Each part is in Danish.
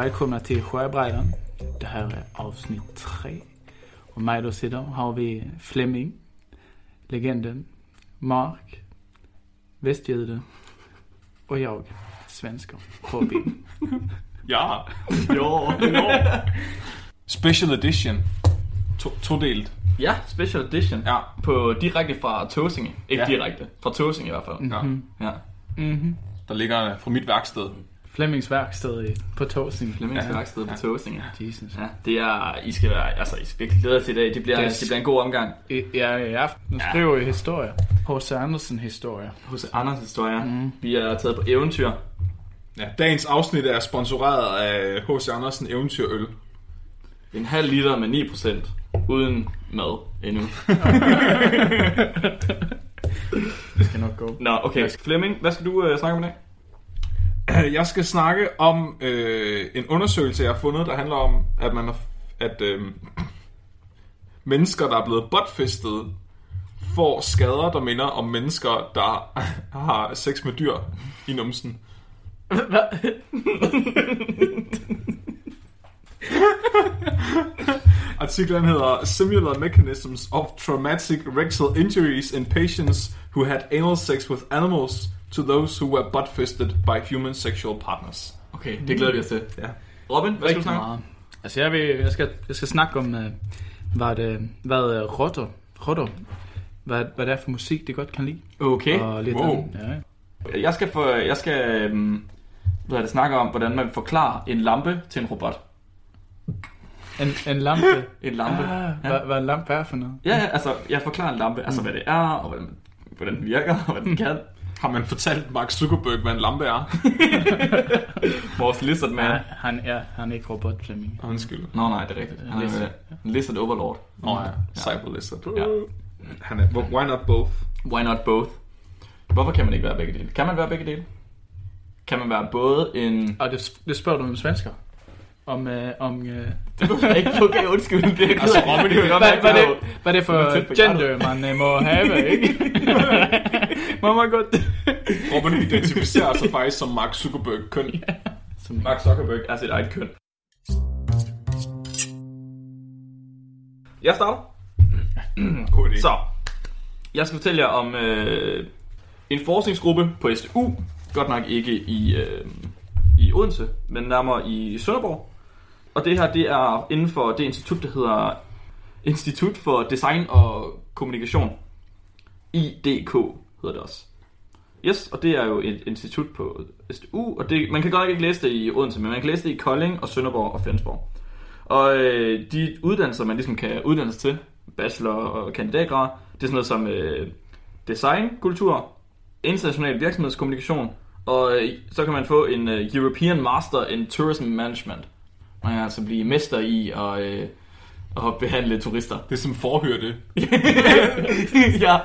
Välkomna till Sjöbrädan. Det här är avsnitt tre. Och med oss idag har vi Flemming, legenden, Mark, västjude och jag, svensker, Robin. Ja. ja. ja. Special edition. To todelt. Ja, special edition. Ja. På direkte fra Tåsinge. Ikke Ja. direkte. Fra Tåsinge i hvert fald. ja. Ja. Mhm. Der ligger fra mit værksted. Flemmings værksted i- på Tåsing. Flemmings Ja. værksted på Tåsinge. Jesus. Ja, det er, I skal være, altså I skal virkelig glæde til i dag. Det bliver, Det er det bliver en god omgang. I, ja, i aften skriver I historier. H.C. Andersen historier. Hos Anders historie. Mm. Vi er taget på eventyr. Ja. Dagens afsnit er sponsoreret af H.C. Andersen Eventyrøl. En halv liter med 9% uden mad endnu. Det skal nok gå. Nå, okay. Flemming, hvad skal du uh, snakke om i dag? Jeg skal snakke om øh, en undersøgelse, jeg har fundet, der handler om, at man har, at øh, mennesker, der er blevet botfistet, får skader, der minder om mennesker, der har sex med dyr i numsen. Artiklen hedder Similar Mechanisms of Traumatic Rectal Injuries in Patients Who Had Anal Sex with Animals to Those Who Were Butt-Fisted by Human Sexual Partners. Okay, det glæder vi os til. Ja. Robin, hvad skal du snakke om? Altså jeg, vil, jeg, skal, jeg skal snakke om, uh, hvad, det, hvad uh, rotter, rotter hvad, hvad det er for musik, de godt kan lide. Okay. Og lidt Wow. Ja. Jeg skal, få, jeg skal øhm, hvad er det, snakke om, hvordan man forklarer en lampe til en robot. En, en lampe. En lampe. Ah, Ja. hvad, hvad en lampe er for noget. Ja, ja, altså, jeg forklarer en lampe, altså hvad det er, og hvordan, hvordan den virker, og hvad den kan. Har man fortalt Mark Zuckerberg, hvad en lampe er? Vores lizard man. Ja, han er, han er ikke robot, Flemming. Undskyld. Nå nej, det er rigtigt. Han er Lizard. en lizard overlord. Nå ja, Cyber Lizard. Ja. Han er, why not both? Why not both? Hvorfor kan man ikke være begge dele? Kan man være begge dele? Kan man være både en... Og det, det spørger du om svensker. Om, øh, om øh, Det jeg ikke. Okay, undskyld. Det er Altså, Robin, det kan godt hvad, være, hvad, det det, hvad det for gender, man øh, må have, ikke? må man godt... Robin identificerer sig faktisk som Mark Zuckerberg køn. Som, Mark Zuckerberg er sit eget køn. Jeg starter. God idé. Så, jeg skal fortælle jer om øh, en forskningsgruppe på SDU. Godt nok ikke i, øh, i Odense, men nærmere i Sønderborg. Og det her, det er inden for det institut, der hedder Institut for Design og Kommunikation. IDK hedder det også. Yes, og det er jo et institut på SDU, og det, man kan godt nok ikke læse det i Odense, men man kan læse det i Kolding og Sønderborg og Flensborg. Og øh, de uddannelser, man ligesom kan uddannes til, bachelor og kandidatgrad, det er sådan noget som øh, design, kultur, international virksomhedskommunikation, og øh, så kan man få en øh, European Master in Tourism Management. Man kan altså blive mester i at, øh, at behandle turister. Det er som forhørte. ja.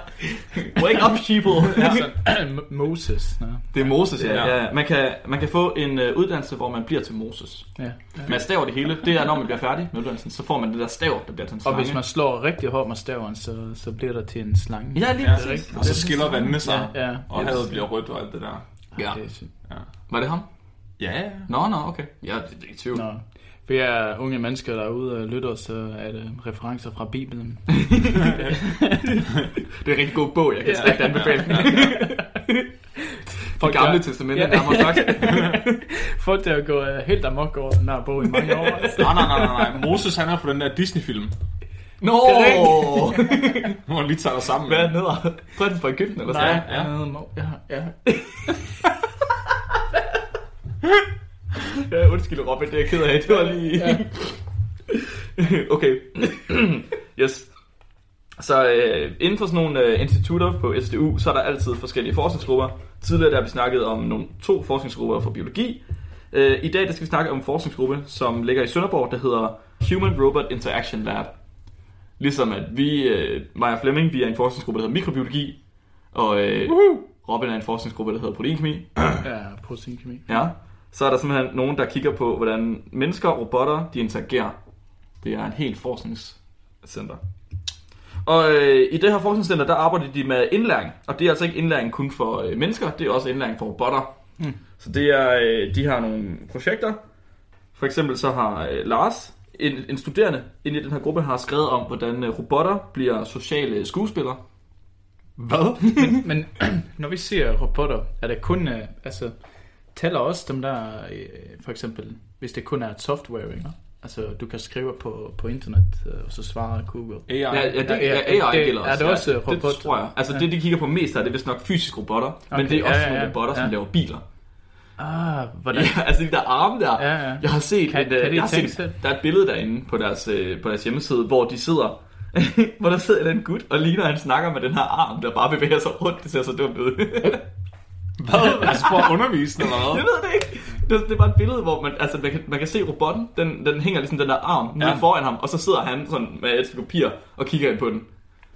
Wake up, sheeple. Ja. Moses. Ja. Det er Moses, ja. Ja. ja. ja. Man, kan, man kan få en øh, uddannelse, hvor man bliver til Moses. Ja. Man staver det hele. Det er, når man bliver færdig med uddannelsen, så får man det der stav, der bliver til en Og slange. hvis man slår rigtig hårdt med staveren, så, så bliver der til en slange. Ja, lige Ja. Og så skiller vandene sig, Ja, ja. og Yes. havet bliver rødt og alt det der. Ja. Det er sygt. Var det ham? Ja, ja. Nå, nå, okay. Ja, det, det er ikke tvivl. Nå. For jeg er unge mennesker derude og lytter, så er det referencer fra Bibelen. Det er en rigtig god bog, jeg kan Ja. stærkt anbefale. For gamle gør- testamente, Ja. nærmere sagt. Folk der går uh, helt amok over den her bog i mange år. Altså. Nej, nej, nej, nej, nej. Moses han er på den der Disney-film. Nå! Nu må han lige tage dig sammen. Hvad er nede? Prinsen fra Ægypten, eller Nej, sådan ja. ja. Ja, ja. Ja, undskyld Robin, det er jeg ked af. Det var lige... Ja. okay. yes. Så øh, inden for sådan nogle øh, institutter på SDU, så er der altid forskellige forskningsgrupper. Tidligere der har vi snakket om nogle to forskningsgrupper for biologi. Øh, I dag der skal vi snakke om en forskningsgruppe, som ligger i Sønderborg, der hedder Human Robot Interaction Lab. Ligesom at vi, øh, mig og Flemming, vi er en forskningsgruppe, der hedder mikrobiologi. Og øh, Robin er en forskningsgruppe, der hedder proteinkemi. ja proteinkemi. Ja. Så er der simpelthen nogen, der kigger på, hvordan mennesker og robotter, de interagerer. Det er en helt forskningscenter. Og øh, i det her forskningscenter, der arbejder de med indlæring. Og det er altså ikke indlæring kun for øh, mennesker, det er også indlæring for robotter. Mm. Så det er, øh, de har nogle projekter, For eksempel så har øh, Lars, en, en studerende inde i den her gruppe, har skrevet om, hvordan øh, robotter bliver sociale skuespillere. Hvad? Men når vi siger robotter, er det kun, øh, altså, tæller også dem der, øh, for eksempel, hvis det kun er et software, ikke? Altså, du kan skrive på, på internet, øh, og så svarer Google. AI. Ja, ja, det, Ja, ja, ja, AI det- gælder er også. det også ja, robot? Det tror jeg. Altså Ja. det, de kigger på mest, er det vist nok fysiske robotter. Okay, men det er også ja, nogle ja, robotter, som ja. laver biler. Ah, hvordan? Ja, altså de der arme der. Ja, ja. Jeg har set, Kan- et, øh, kan jeg har set der er et billede derinde på deres, øh, på deres hjemmeside, hvor de sidder, hvor der sidder en gut og ligner, at han snakker med den her arm, der bare bevæger sig rundt. Det ser så dumt ud. Hvad? Altså for at undervise eller jeg hvad? ved det ikke. Det, det er bare et billede, hvor man, altså, man, kan, man kan se robotten, den, den hænger ligesom den der arm. Ja. lige foran ham, og så sidder han sådan med et stykke papir og kigger ind på den.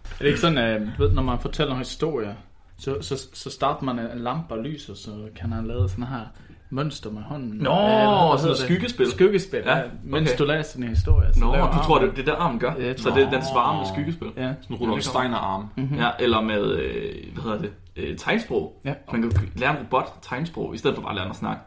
Er det ikke sådan, at du ved, når man fortæller en historie, så, så, så starter man en lampe og lyser, så kan han lave sådan her mønster med hånden. Nå, hvad sådan hedder noget det? skyggespil. Skyggespil, Ja, ja. Mens okay. du læser den historie. Så Nå, du armen- tror, det, det er der armen gør? Ja, så det er den svarer med skyggespil? Ja. Sådan en Rudolf Steiner-arm. Ja, eller med, øh, hvad hedder det, øh, tegnsprog. Ja. Man kan lære en robot tegnsprog, i stedet for bare at lære den at snakke.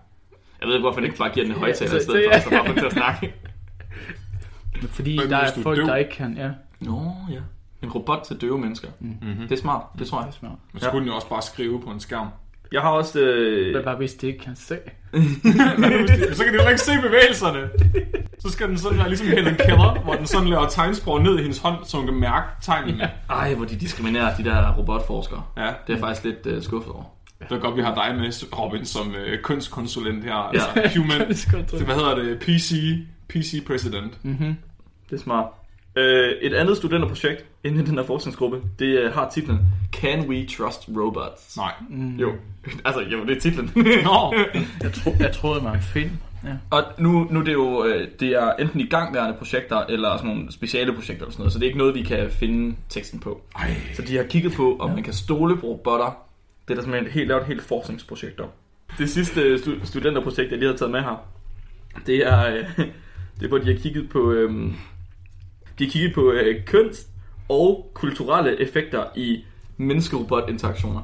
Jeg ved ikke, hvorfor den ikke bare giver den en højtaler, så- i stedet for, så bare få til at snakke. Fordi Men der er folk, døv- der ikke kan... Ja, Nå, ja. En robot til døve mennesker. Mm-hmm. Det er smart, det tror det jeg. er smart. Men så kunne den jo også bare skrive på en skærm. Jeg har også... Øh, Men bare hvis de ikke kan se. så kan de jo ikke se bevægelserne. Så skal den sådan være ligesom Helen Keller, hvor den sådan laver tegnsprog ned i hendes hånd, så hun kan mærke tegnene. ej, hvor de diskriminerer de der robotforskere. Ja. Det er jeg faktisk lidt øh, skuffet over. Det er godt, vi har dig med, Robin, som øh, kønskonsulent her. Altså Ja. human... det, hvad hedder det? PC... PC president. Mhm. Det er smart. Øh, et andet studenterprojekt inden i den her forskningsgruppe, det øh, har titlen Can we trust robots? Nej. Jo. altså, jo, det er titlen. Nå. Jeg, tro, jeg troede, det var en film. Ja. Og nu, nu det er jo øh, det er enten i gangværende projekter, eller sådan nogle speciale projekter eller sådan noget, så det er ikke noget, vi kan finde teksten på. Ej. Så de har kigget på, om ja. man kan stole på robotter. Det er der simpelthen helt, lavet et helt forskningsprojekt om. Det sidste stu- studenterprojekt, jeg lige har taget med her, det er, øh, det er hvor de har kigget på, øh, de kigget på øh, køns og kulturelle effekter i menneske-robot-interaktioner.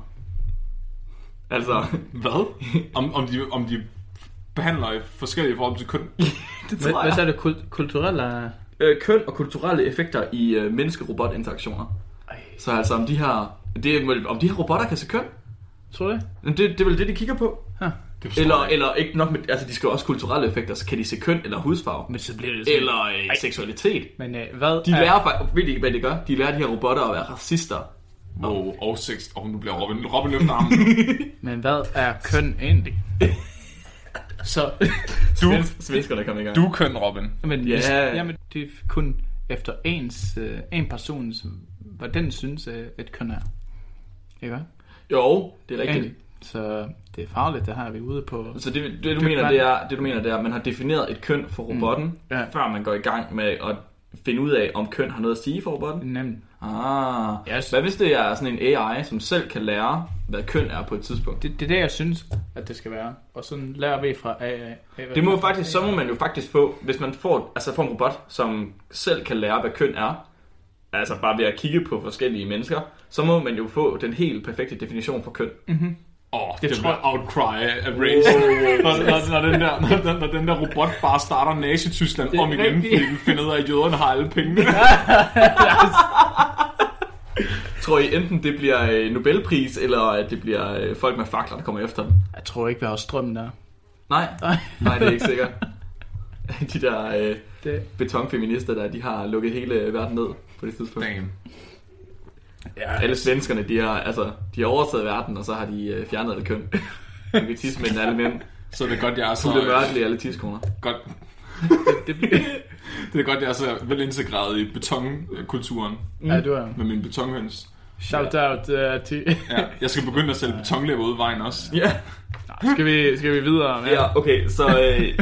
Altså, Hvad? Om, om, de, om de behandler i forskellige forhold til køn. det Hvad, tror hvad jeg. er det kul- kulturelle... Øh, køn og kulturelle effekter i øh, menneske-robot-interaktioner. Så altså om de her, det er, om de her robotter kan se køn? tror du det? Men Det, det er vel det, de kigger på? Ja. Det Eller, jeg eller ikke nok med, altså de skal jo også kulturelle effekter, så kan de se køn eller hudfarve. Men så bliver det sådan... Eller øh, seksualitet. Men øh, hvad De er... lærer faktisk, ved ikke, hvad de gør? De lærer de her robotter at være racister. Wow, og sex. Og nu bliver Robin, Robin løfter armen. Men hvad er køn egentlig? så... Du, Svenskerne kom i gang. du er køn, Robin. Men, Ja. hvis, jamen, det er kun efter ens, øh, en persons, hvad den synes, øh, et køn er. Ikke hvad? Jo, det er rigtigt. Egentlig. Så det er farligt, det her er vi ude på. Så det, det, du mener, det er, det du mener, det er, at man har defineret et køn for robotten, mm. Ja. før man går i gang med at finde ud af, om køn har noget at sige for robotten. Nemt. Ah. Yes. Hvad hvis det er sådan en AI, som selv kan lære, hvad køn er på et tidspunkt? Det, det er det, jeg synes, at det skal være. Og sådan lærer vi fra AA. Det må faktisk, så må man jo faktisk få, hvis man får, altså får en robot, som selv kan lære, hvad køn er, altså bare ved at kigge på forskellige mennesker, så må man jo få den helt perfekte definition for køn. Åh, oh, Det tror bliver outcry af race. når, når, når, den der, når, den, når den der robot bare starter Nazi-Tyskland om igen, fordi den finder ud af, at jøderne har alle pengene. Tror I enten det bliver øh, Nobelpris, eller at det bliver øh, folk med fakler, der kommer efter dem? Jeg tror ikke, vi har strøm der. Nej, Nej. nej det er ikke sikkert. De der øh, betonfeminister der, de har lukket hele verden ned på det tidspunkt. Damn. Ja, Alle svenskerne, de har, altså, de har overtaget verden, og så har de øh, fjernet alle køn. Elitismænd, alle mænd. Så det er godt, jeg er så... Fulde mørkelige alle tidskoner. Godt, det bliver... det er godt, jeg er så velintegreret i betonkulturen Ja, du er... med min betonhøns. Shout out uh, til... Ja, jeg skal begynde at sælge betonlæber ud vejen også. Ja. skal, vi, skal vi videre? med- Ja, okay, så øh,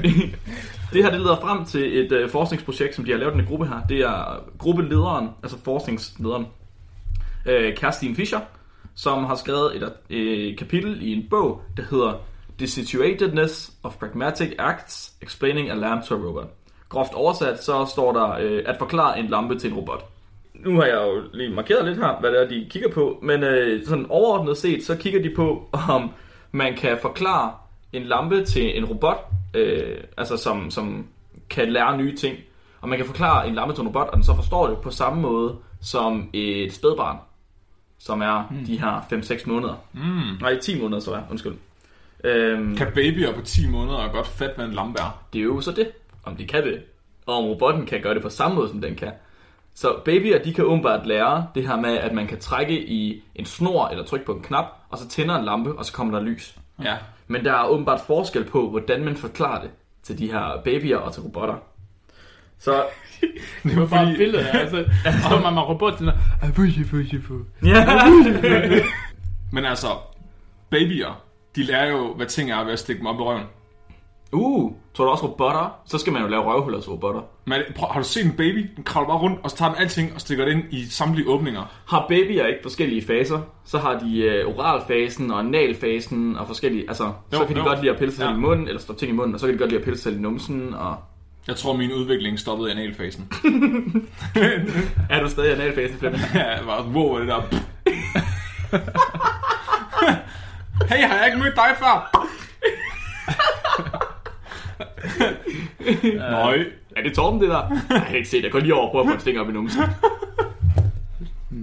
det her det leder frem til et øh, forskningsprojekt, som de har lavet i en gruppe her. Det er gruppelederen, altså forskningslederen, øh, Kerstin Fischer, som har skrevet et øh, kapitel i en bog, der hedder The Situatedness of Pragmatic Acts Explaining a Lamp to a Robot. Groft oversat, så står der øh, at forklare en lampe til en robot. Nu har jeg jo lige markeret lidt her, hvad det er, de kigger på, men øh, sådan overordnet set, så kigger de på, om man kan forklare en lampe til en robot, øh, altså som, som kan lære nye ting. Og man kan forklare en lampe til en robot, og den så forstår det på samme måde som et spædbarn, som er mm. de her 5-6 måneder. Mm. Nej, 10 måneder, så er undskyld. Øhm, Kan babyer på 10 måneder godt fatte, hvad en lampe er? det er jo så det, om de kan det. Og om robotten kan gøre det på samme måde, som den kan. Så babyer, de kan åbenbart lære det her med, at man kan trække i en snor eller trykke på en knap, og så tænder en lampe, og så kommer der lys. Ja. Men der er åbenbart forskel på, hvordan man forklarer det til de her babyer og til robotter. Så Det var bare et billede, altså. Så står man med robotten og... "Ah, pussy, pussy, pussy." ja. Men altså, babyer, de lærer jo, hvad ting er ved at stikke dem op i røven. uh, tror du også robotter? Så skal man jo lave røvhuller til robotter. Men prøv, har du set en baby? Den kravler bare rundt, og så tager den alting og stikker det ind i samtlige åbninger. Har babyer ikke forskellige faser? Så har de øh, oralfasen og analfasen og forskellige... Altså, jo, så Jo, kan de jo. godt lide at pille sig Ja. i munden, eller stoppe ting i munden, og så kan de godt lide at pille sig i numsen, og... Jeg tror, min udvikling stoppede i analfasen. Er du stadig i analfasen, Flemming? ja, jeg var wow, er det der. hey, har jeg ikke mødt dig før? Nøj. Er det Torben, det der? Nej, jeg kan ikke se det. Jeg kan lige over og prøve at få en finger op i numsen.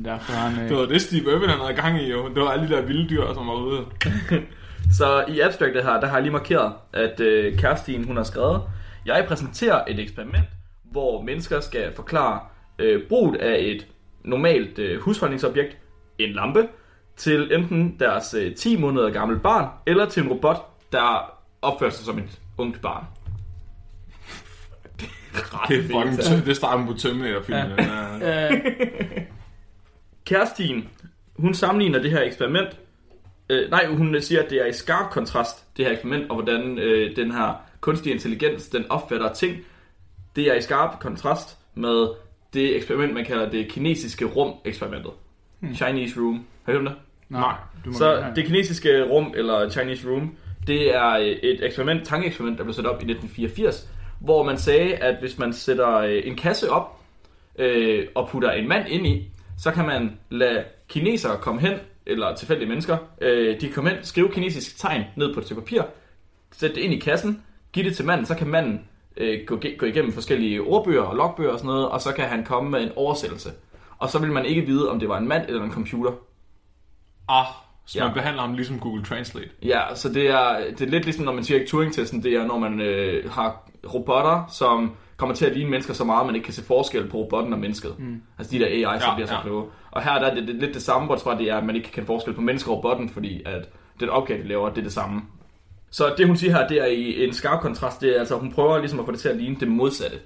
Derfor han... Det Øh, var det, Steve Irwin han havde gang i, jo. Det var alle de der vilde dyr, som var ude. Så i abstractet her, der har jeg lige markeret, at øh, Kerstin, hun har skrevet, jeg præsenterer et eksperiment, hvor mennesker skal forklare øh, bruget af et normalt øh, husholdningsobjekt, en lampe, til enten deres øh, 10 måneder gamle barn, eller til en robot, der opfører sig som et ungt barn. Det er ret Det er vildt, fucking tø- det starter på Terminator-filmen. Ja. øh, Kerstin, hun sammenligner det her eksperiment. Øh, nej, hun siger, at det er i skarp kontrast, det her eksperiment, og hvordan øh, den her kunstige intelligens, den opfatter ting. Det er i skarp kontrast med det eksperiment, man kalder det kinesiske rum-eksperimentet. Hmm. Chinese Room. Har I hørt om det? Nej. du må Så det kinesiske rum, eller Chinese Room, det er et eksperiment, tankeeksperiment, der blev sat op i 1984, hvor man sagde, at hvis man sætter øh, en kasse op øh, og putter en mand ind i, så kan man lade kinesere komme hen, eller tilfældige mennesker, øh, de kan komme hen, skrive kinesisk tegn ned på et stykke papir, sætte det ind i kassen, give det til manden, så kan manden øh, gå, gå igennem forskellige ordbøger og logbøger og sådan noget, og så kan han komme med en oversættelse. Og så vil man ikke vide, om det var en mand eller en computer. Ah, så Ja. man behandler ham ligesom Google Translate. Ja, så det er, det er lidt ligesom, når man siger Turing-testen, det er, når man øh, har robotter, som kommer til at ligne mennesker så meget, at man ikke kan se forskel på robotten og mennesket. Mm. Altså de der AI, som Ja, bliver så ja. kloge. Og her der er det, det lidt det samme, bortset fra, det er, at man ikke kan forskel på mennesker og robotten, fordi at den opgave, de laver, det er det samme. Så det, hun siger her, det er i en skarp kontrast. Det er altså, hun prøver ligesom at få det til at ligne det modsatte.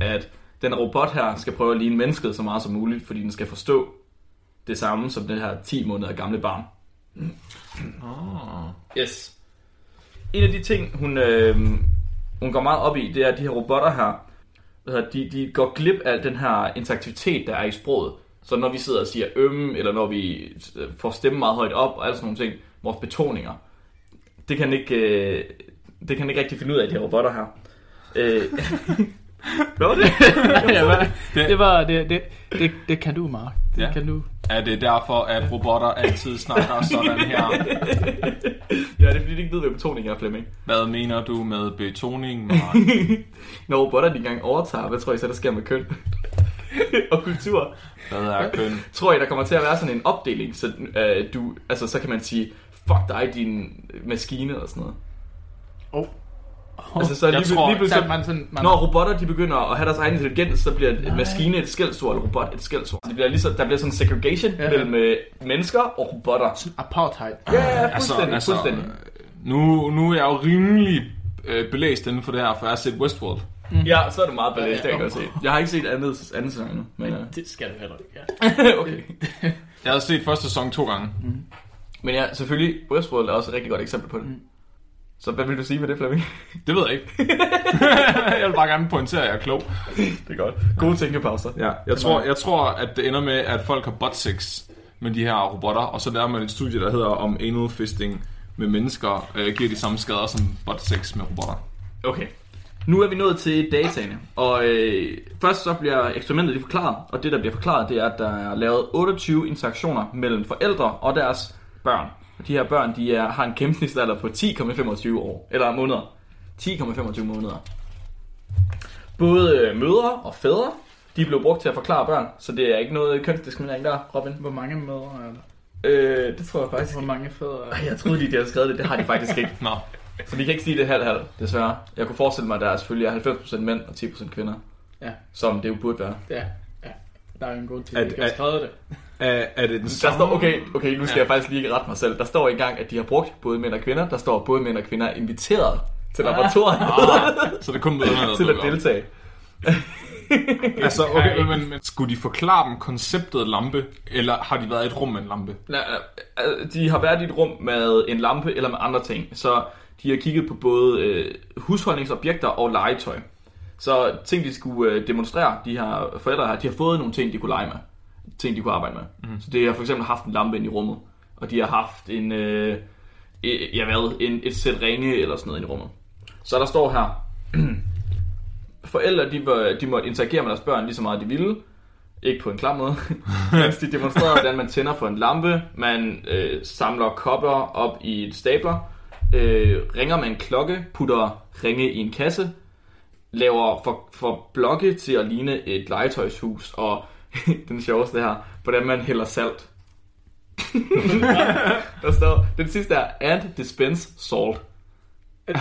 At den robot her skal prøve at ligne mennesket så meget som muligt, fordi den skal forstå det samme som det her 10 måneder gamle barn. Oh. Yes. En af de ting, hun, øh, hun går meget op i, det er, at de her robotter her, de, de går glip af den her interaktivitet, der er i sproget. Så når vi sidder og siger øm, eller når vi øh, får stemme meget højt op, og alle sådan nogle ting, vores betoninger, det kan ikke, øh, det kan ikke rigtig finde ud af, de her robotter her. Øh, hvad var det? ja, hvad? det var... Det, det, det, det kan du, Mark. Det Ja. kan du. Er det derfor, at robotter altid snakker sådan her? ja, det er fordi, de ikke ved, hvad betoning er, Flemming. Hvad mener du med betoning, Mark? Når robotter de engang overtager, hvad tror I så, der sker med køn? og kultur? Hvad er køn? tror jeg, der kommer til at være sådan en opdeling, så, øh, du, altså, så kan man sige, fuck dig, din maskine, eller sådan noget. Oh. Altså, så Jeg lige, tror, lige pludselig, Så man sådan... Man, når robotter de begynder at have deres egen intelligens, så bliver et maskine et skældsord, eller robot et skældsord. Det bliver ligesom, der bliver sådan en segregation Ja. ja. mellem øh, mennesker og robotter. Apartheid. Ja, ja, fuldstændig, altså, fuldstændig. Nu, nu er jeg jo rimelig øh, belæst inden for det her, for jeg har set Westworld. Ja, så er du meget belæst, det kan Ja, jeg godt se. Jeg har ikke set andet, anden sæson endnu, men øh, Det skal du heller ikke. Ja. okay. Jeg har set første sæson to gange. Men ja, selvfølgelig, Westworld er også et rigtig godt eksempel på det. Så hvad vil du sige med det, Flemming? Det ved jeg ikke. jeg vil bare gerne pointere, at jeg er klog. det er godt. Gode tænkepauser. Ja, jeg tror, jeg tror, at det ender med, at folk har butt sex med de her robotter, og så laver man et studie, der hedder om anal fisting med mennesker, øh, giver de samme skader som butt sex med robotter. Okay. Nu er vi nået til dataene, og øh, først så bliver eksperimentet lige forklaret, og det der bliver forklaret, det er, at der er lavet 28 interaktioner mellem forældre og deres børn. Og de her børn, de er, har en gennemsnitsalder på 10,25 år, eller måneder. 10,25 måneder. Både øh, mødre og fædre, de blev brugt til at forklare børn, så det er ikke noget kønsdiskriminering der, Robin. Hvor mange mødre er der? Øh, det tror jeg faktisk Hvor mange fædre er der? Jeg troede lige, de havde skrevet det. Det har de faktisk ikke. Nå. Så de kan ikke sige det halv-halv, desværre. Jeg kunne forestille mig, at der er selvfølgelig er 90% mænd og 10% kvinder. Ja. Som det jo burde være. Ja, ja. Der er jo en god til, At- at jeg har at- skrevet det. Er, er det den Der står, okay, okay, nu skal Ja. jeg faktisk lige rette mig selv. Der står engang, at de har brugt både mænd og kvinder. Der står, at både mænd og kvinder er inviteret til laboratoriet Ah, så det er kun møderne, der til at deltage. Altså, okay, men, men, men skulle de forklare dem konceptet lampe, eller har de været i et rum med en lampe? Nej, øh, de har været i et rum med en lampe eller med andre ting. Så de har kigget på både øh, husholdningsobjekter og legetøj. Så ting, de skulle øh, demonstrere, de her forældre her, de har fået nogle ting, de kunne lege med. Ting, de kunne arbejde med. Mm. Så de har for eksempel haft en lampe ind i rummet. Og de har haft en, øh, øh, ja hvad, en, et sæt ringe eller sådan noget ind i rummet. Så der står her, forældre, de, var, de måtte interagere med deres børn lige så meget de ville. Ikke på en klam måde. Mens de demonstrerede, hvordan man tænder for en lampe. Man øh, samler kopper op i et stabler. Øh, ringer med en klokke. Putter ringe i en kasse. Laver for, for blokke til at ligne et legetøjshus. Og den sjoveste her, hvordan man hælder salt. Der står, den sidste er and dispense salt.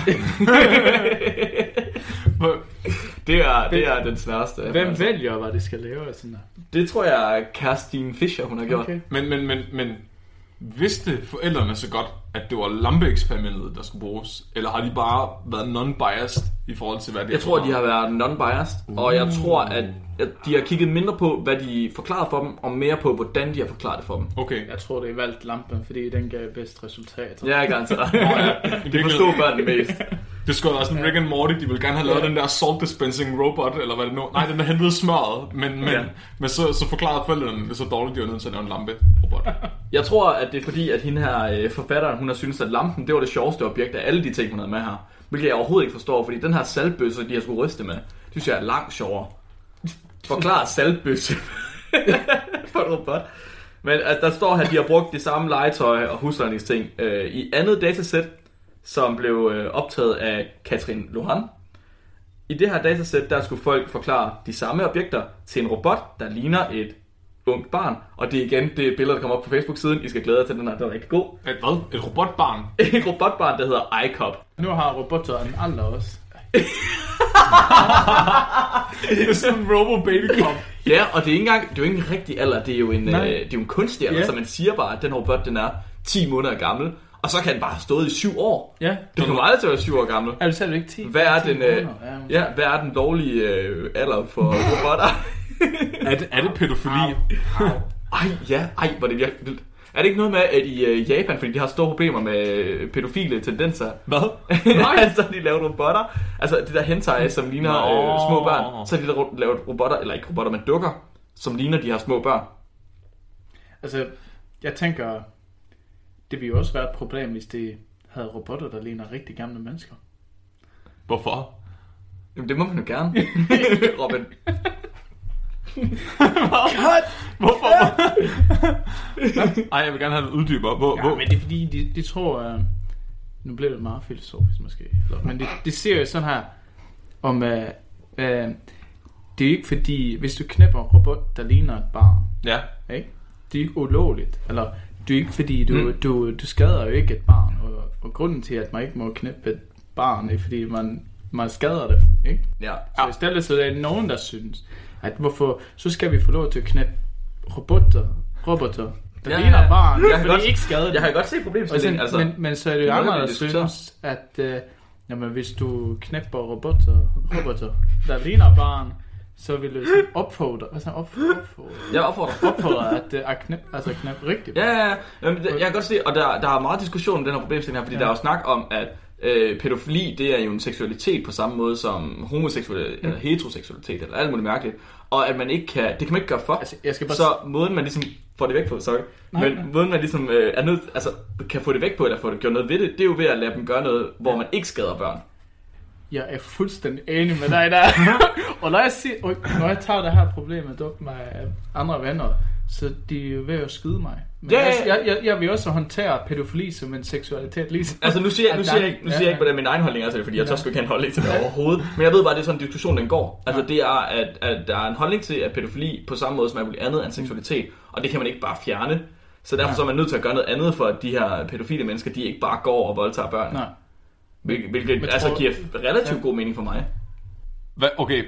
Det er, det er den sværeste. Hvem altså. vælger, hvad det skal lave? Sådan der? Det tror jeg er Kerstin Fischer, hun har gjort. Okay. Men, men, men, men vidste forældrene så godt, at det var lampeeksperimentet, der skulle bruges? Eller har de bare været non-biased i forhold til, hvad det Jeg tror, de har været non-biased, og jeg tror, at de har kigget mindre på, hvad de forklarede for dem, og mere på, hvordan de har forklaret det for dem. Okay. Jeg tror, det er valgt lampen, fordi den gav bedst resultat. Ja, jeg garanteret. I De forstod børnene mest. Det skulle være sådan Rick and Morty, de ville gerne have lavet Ja. den der salt dispensing robot, eller hvad det nu Nej, den der hentede smøret, men, men, Ja. men så, så forklarede forældrene det så dårligt, de var nødt til at lave en lampe robot. Jeg tror, at det er fordi, at hende her øh, forfatteren, hun har syntes, at lampen, det var det sjoveste objekt af alle de ting, hun havde med her. Hvilket jeg overhovedet ikke forstår, fordi den her saltbøsse, de har skulle ryste med, det synes jeg er langt sjovere. Forklar saltbøsse for en robot. Men altså, der står her, at de har brugt det samme legetøj og husholdningsting øh, i andet datasæt, som blev øh, optaget af Katrin Lohan. I det her datasæt, der skulle folk forklare de samme objekter til en robot, der ligner et ungt barn. Og det er igen det billede, der kommer op på Facebook-siden. I skal glæde jer til den her, den er rigtig god. Et hvad? Et robotbarn? Et robotbarn, der hedder iCop. Nu har robotter en alder også. Det er sådan en robo baby cop. Ja, og det er ikke engang, det er jo ikke en rigtig alder, det er jo en, øh, det er jo en kunstig alder, Ja. så man siger bare, at den robot, den er 10 måneder gammel, og så kan den bare have stået i 7 år. Ja. Den kommer aldrig til at være 7 år gammel. Er du selv ikke 10? Hvad er 10 den, øh? Ja, hvad er den lovlige øh, alder for robotter? Er det, er det pædofili? Ej, ja, ej, hvor er det virkelig vildt. Er det ikke noget med, at i øh, Japan, fordi de har store problemer med øh, pædofile tendenser, Hvad? Nej, så har de lavet robotter. Altså det der hentai, som ligner øh, små børn. Så har de der lavet robotter, eller ikke robotter, men dukker, som ligner de her små børn. Altså, jeg tænker, det ville jo også være et problem, hvis de havde robotter, der ligner rigtig gamle mennesker. Hvorfor? Jamen det må man jo gerne. Robin. Hvorfor? Ej, jeg vil gerne have det uddyber. Hvor, Ja, hvor? men det er fordi, de, de tror... Uh, nu bliver det meget filosofisk måske. Men det, det ser jo sådan her, om... Uh, uh, det er ikke fordi, hvis du knæpper en robot, der ligner et barn, Ja. ikke? det er ikke ulovligt. Eller er ikke fordi, du, Mm. du, du skader jo ikke et barn. Og, og grunden til, at man ikke må knæppe et barn, er fordi, man, man skader det. Ikke? Ja. Så i stedet så er der nogen, der synes, at hvorfor, så skal vi få lov til at knæppe robotter, robotter, der Ja, ja, ligner ja. barn, Jeg ja, kan for godt- ikke skader Jeg har godt set problemstillingen. så, Altså, men, men så er det jo andre, der synes, at øh, jamen, hvis du knæpper robotter, robotter, der ligner barn, så vil du sådan opfordre, altså opfordre, opfordre, jeg opfordrer. opfordre at, øh, at knæppe, altså knæppe rigtigt. Ja, ja, ja. Jamen, det- jeg kan godt se, og der, der er meget diskussion om den her problemstilling her, fordi ja. der er jo snak om, at øh, pædofili, det er jo en seksualitet på samme måde som homoseksualitet, Mm. eller heteroseksualitet, eller alt muligt mærkeligt. Og at man ikke kan, det kan man ikke gøre for. Altså, jeg skal bare Så måden man ligesom får det væk på, sorry, Nej, men nej. måden man ligesom øh, er nødt, altså kan få det væk på, eller få det gjort noget ved det, det er jo ved at lade dem gøre noget, hvor man ikke skader børn. Jeg er fuldstændig enig med dig der. og når jeg, siger, og når jeg tager det her problem med duk med andre venner, Så de er jo ved at skyde mig. Men Ja, ja, altså, ja. jeg, jeg, jeg vil også håndtere pædofili som en seksualitet, ligesom. Altså nu siger jeg, nu siger jeg, nu siger jeg ikke, hvordan min egen holdning er til det, fordi jeg Ja. tør sgu ikke have en holdning til det overhovedet. Men jeg ved bare, at det er sådan en diskussion, den går. Altså det er, at, at der er en holdning til, at pædofili på samme måde som alt muligt andet er en seksualitet, og det kan man ikke bare fjerne. Så derfor så er man nødt til at gøre noget andet for, at de her pædofile mennesker, de ikke bare går og voldtager børn. Nej. Hvilket, hvilket Men altså tror- giver relativt god mening for mig. Hvad, okay,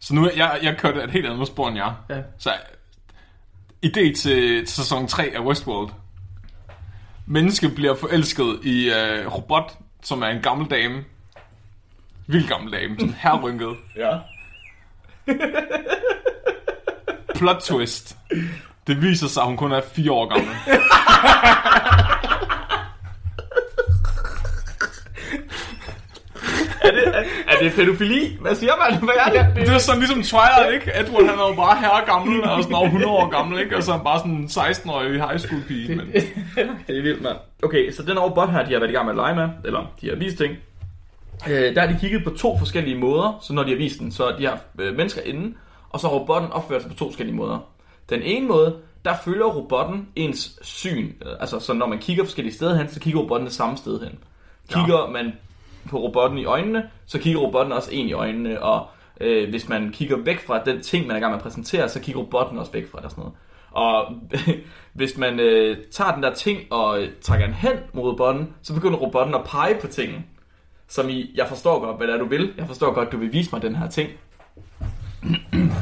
så nu jeg, jeg kørte et helt andet spor end jer. Ja. Så idé til, til sæson 3 af Westworld. Menneske bliver forelsket i uh, robot, som er en gammel dame. Vildt gammel dame, sådan herrynket. Ja. Plot twist. Det viser sig, at hun kun er fire år gammel. Er det, er, er det pædofili? Hvad siger man? Hvad er det? Det er sådan ligesom Twilight, ikke? Edward, han er jo bare herre gammel, og sådan over 100 år gammel, ikke? Og så er han bare sådan en 16-årig high school pige. Men... Det er vildt, mand. Okay, så den robot her, de har været i gang med at lege med, eller de har vist ting. Øh, der har de kigget på to forskellige måder, så når de har vist den, så de har øh, mennesker inde, og så har robotten opført sig på to forskellige måder. Den ene måde, der følger robotten ens syn. Øh, Altså, så når man kigger forskellige steder hen, så kigger robotten det samme sted hen. Kigger man på robotten i øjnene, så kigger robotten også en i øjnene, og øh, hvis man kigger væk fra den ting, man er i gang med at præsentere, så kigger robotten også væk fra det og sådan noget. Og hvis man øh, tager den der ting og øh, trækker den hen mod robotten, så begynder robotten at pege på tingen. Som i, jeg forstår godt, hvad det er, du vil. Jeg forstår godt, du vil vise mig den her ting.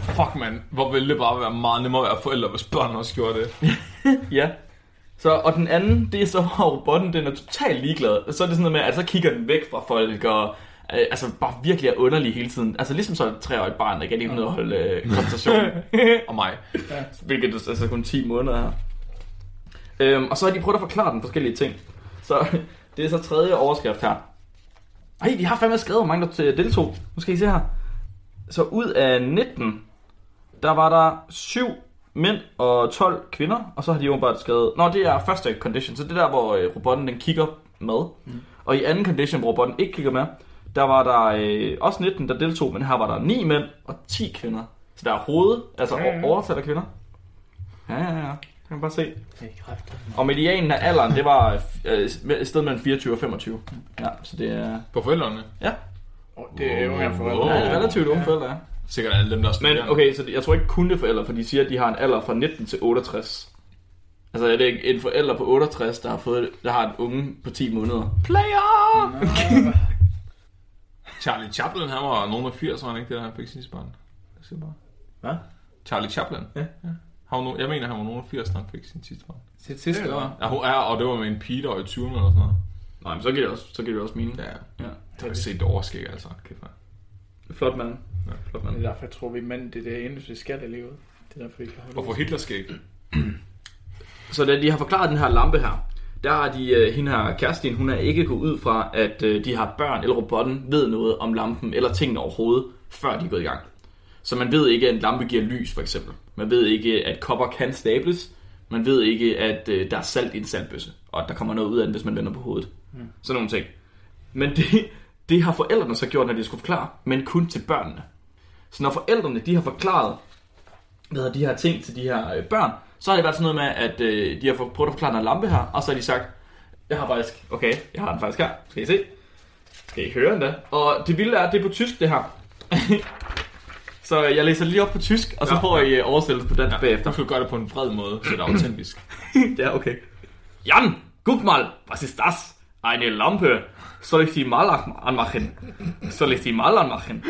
Fuck, man. Hvor ville det bare være meget nemmere at være forældre, hvis børn også gjorde det. Ja. Så, og den anden, det er så, hvor robotten den er totalt ligeglad. Så er det sådan noget med, at så kigger den væk fra folk, og øh, altså bare virkelig er underlig hele tiden. Altså ligesom så et treårigt barn, der ikke kan af at holde øh, koncentration. Og mig. Hvilket er altså kun 10 måneder her. Øhm, og så har de prøvet at forklare den forskellige ting. Så det er så tredje overskrift her. Ej, de har fandme skrevet, hvor mange der til- deltog. Nu skal I se her. Så ud af 19, der var der 7 mænd og 12 kvinder, og så har de jo bare skrevet, Nå, det er første condition, så det er der, hvor øh, robotten den kigger med. Mm. Og i anden condition, hvor robotten ikke kigger med, der var der øh, også 19, der deltog, men her var der 9 mænd og 10 kvinder. Så der er hoved, altså Ja, ja, ja. overtal af kvinder. Ja, ja, ja. Det kan man bare se. Og medianen af alderen, det var øh, et sted mellem 24 og 25. Ja, så det er... På forældrene. Ja, Oh, det er jo her for Wow. ja det er relativt unge forældre, ja. Sikkert alle dem, der er Men studerende. okay, så jeg tror ikke kun det er forældre, for de siger, at de har en alder fra 19 til 68. Altså er det ikke en forælder på 68, der har, fået, der har en unge på 10 måneder? Player! Charlie Chaplin, han var nogen af 80, var han ikke det, der han fik sidste barn? Jeg siger bare. Hvad? Charlie Chaplin? Ja. ja. Han var no- jeg mener, han var nogen af 80, da han fik sin sidste barn. Sit sidste år. Ja, hun er, og det var med en pige, der var i 20'erne eller sådan noget. Nej, men så giver det også, så giver det også mening. Ja, Ja. jeg har set det overskæg, altså. Kæft, man. Flot mand. Ja. Flot Det mand. er derfor, jeg tror, vi mænd, det er det eneste, vi skal i livet. Det er derfor, vi kan holde Og for Hitler skæg. Så da de har forklaret den her lampe her, der har de, uh, hende her Kerstin, hun er ikke gået ud fra, at uh, de har børn eller robotten ved noget om lampen eller tingene overhovedet, før de er gået i gang. Så man ved ikke, at en lampe giver lys, for eksempel. Man ved ikke, at kopper kan stables. Man ved ikke, at uh, der er salt i en saltbøsse, og at der kommer noget ud af den, hvis man vender på hovedet. Mm. Sådan nogle ting. Men det, det har forældrene så gjort, når de skulle forklare, men kun til børnene. Så når forældrene de har forklaret hvad hedder, de her ting til de her øh, børn, så har det været sådan noget med, at øh, de har prøvet at forklare en lampe her, og så har de sagt, jeg har faktisk, okay, jeg har den faktisk her, skal I se? Skal I høre den da? Og det vilde er, at det er på tysk det her. så jeg læser lige op på tysk, og så Ja. får I øh, oversættelse på dansk ja. bagefter. Du skal gøre det på en vred måde, så det er autentisk. ja, okay. Jan, guck mal, was ist das? Eine Lampe. Soll ich die mal anmachen? Soll ich die mal anmachen?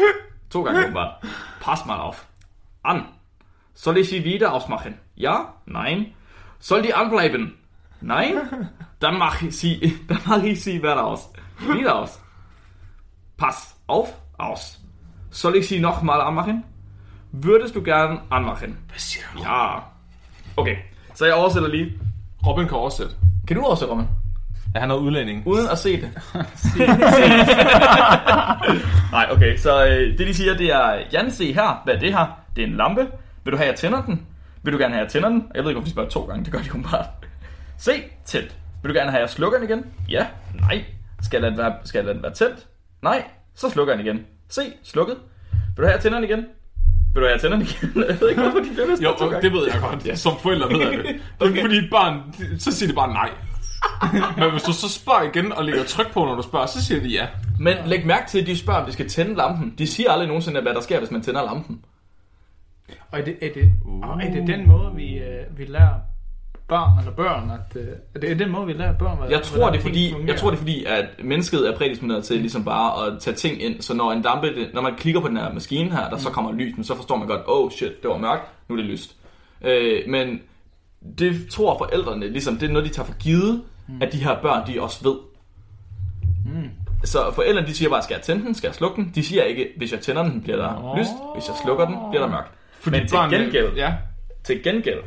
Åbenbart. Pass mal auf. An. Soll ich sie wieder ausmachen? Ja? Nein? Soll die anbleiben? Nein? Dann mache ich sie, dann mache ich sie wieder aus. Wieder aus. Pass auf, aus. Soll ich sie noch mal anmachen? Würdest du gern anmachen? Ja. Okay, jeg oversætter lige. Robin kan oversætte. Kan du oversætte, Roman? Ja, han er udlænding. Uden at se det. Nej, okay. Så øh, det de siger, det er, Jan, se her. Hvad er det her? Det er en lampe. Vil du have, at jeg tænder den? Vil du gerne have, at jeg tænder den? Jeg ved ikke, hvorfor de spørger to gange. Det gør de jo bare. Se, tændt. Vil du gerne have, at jeg slukker den igen? Ja. Nej. Skal den være, skal den være tændt? Nej. Så slukker jeg den igen. Se, slukket. Vil du have, at jeg tænder den igen? Vil du have tænder igen? jeg ved ikke, hvorfor de bliver næsten Jo, det ved jeg godt. Ja. Som forældre ved jeg det. Det er fordi et barn, så siger det bare nej. Men hvis du så spørger igen og lægger tryk på, når du spørger, så siger de ja. Men læg mærke til, at de spørger, om de skal tænde lampen. De siger aldrig nogensinde, hvad der sker, hvis man tænder lampen. Og er det, er det, uh. og er det den måde, vi, øh, vi lærer børn eller børn, at, øh, er det er den måde, vi lærer børn, hvordan, Jeg tror, det er fordi, fungerer? jeg tror, det er fordi, at mennesket er prædisponeret til ligesom bare at tage ting ind. Så når en lampe, når man klikker på den her maskine her, der så Mm. kommer lys, men så forstår man godt, oh shit, det var mørkt, nu er det lyst. Øh, men det tror forældrene, ligesom, det er noget, de tager for givet, Mm. at de her børn, de også ved. Så forældrene, de siger bare, skal jeg tænde den, skal jeg slukke den? De siger ikke, hvis jeg tænder den, bliver der Nå. lyst, hvis jeg slukker den, bliver der mørkt. Fordi Men til børnene- gengæld, Ja. til gengæld,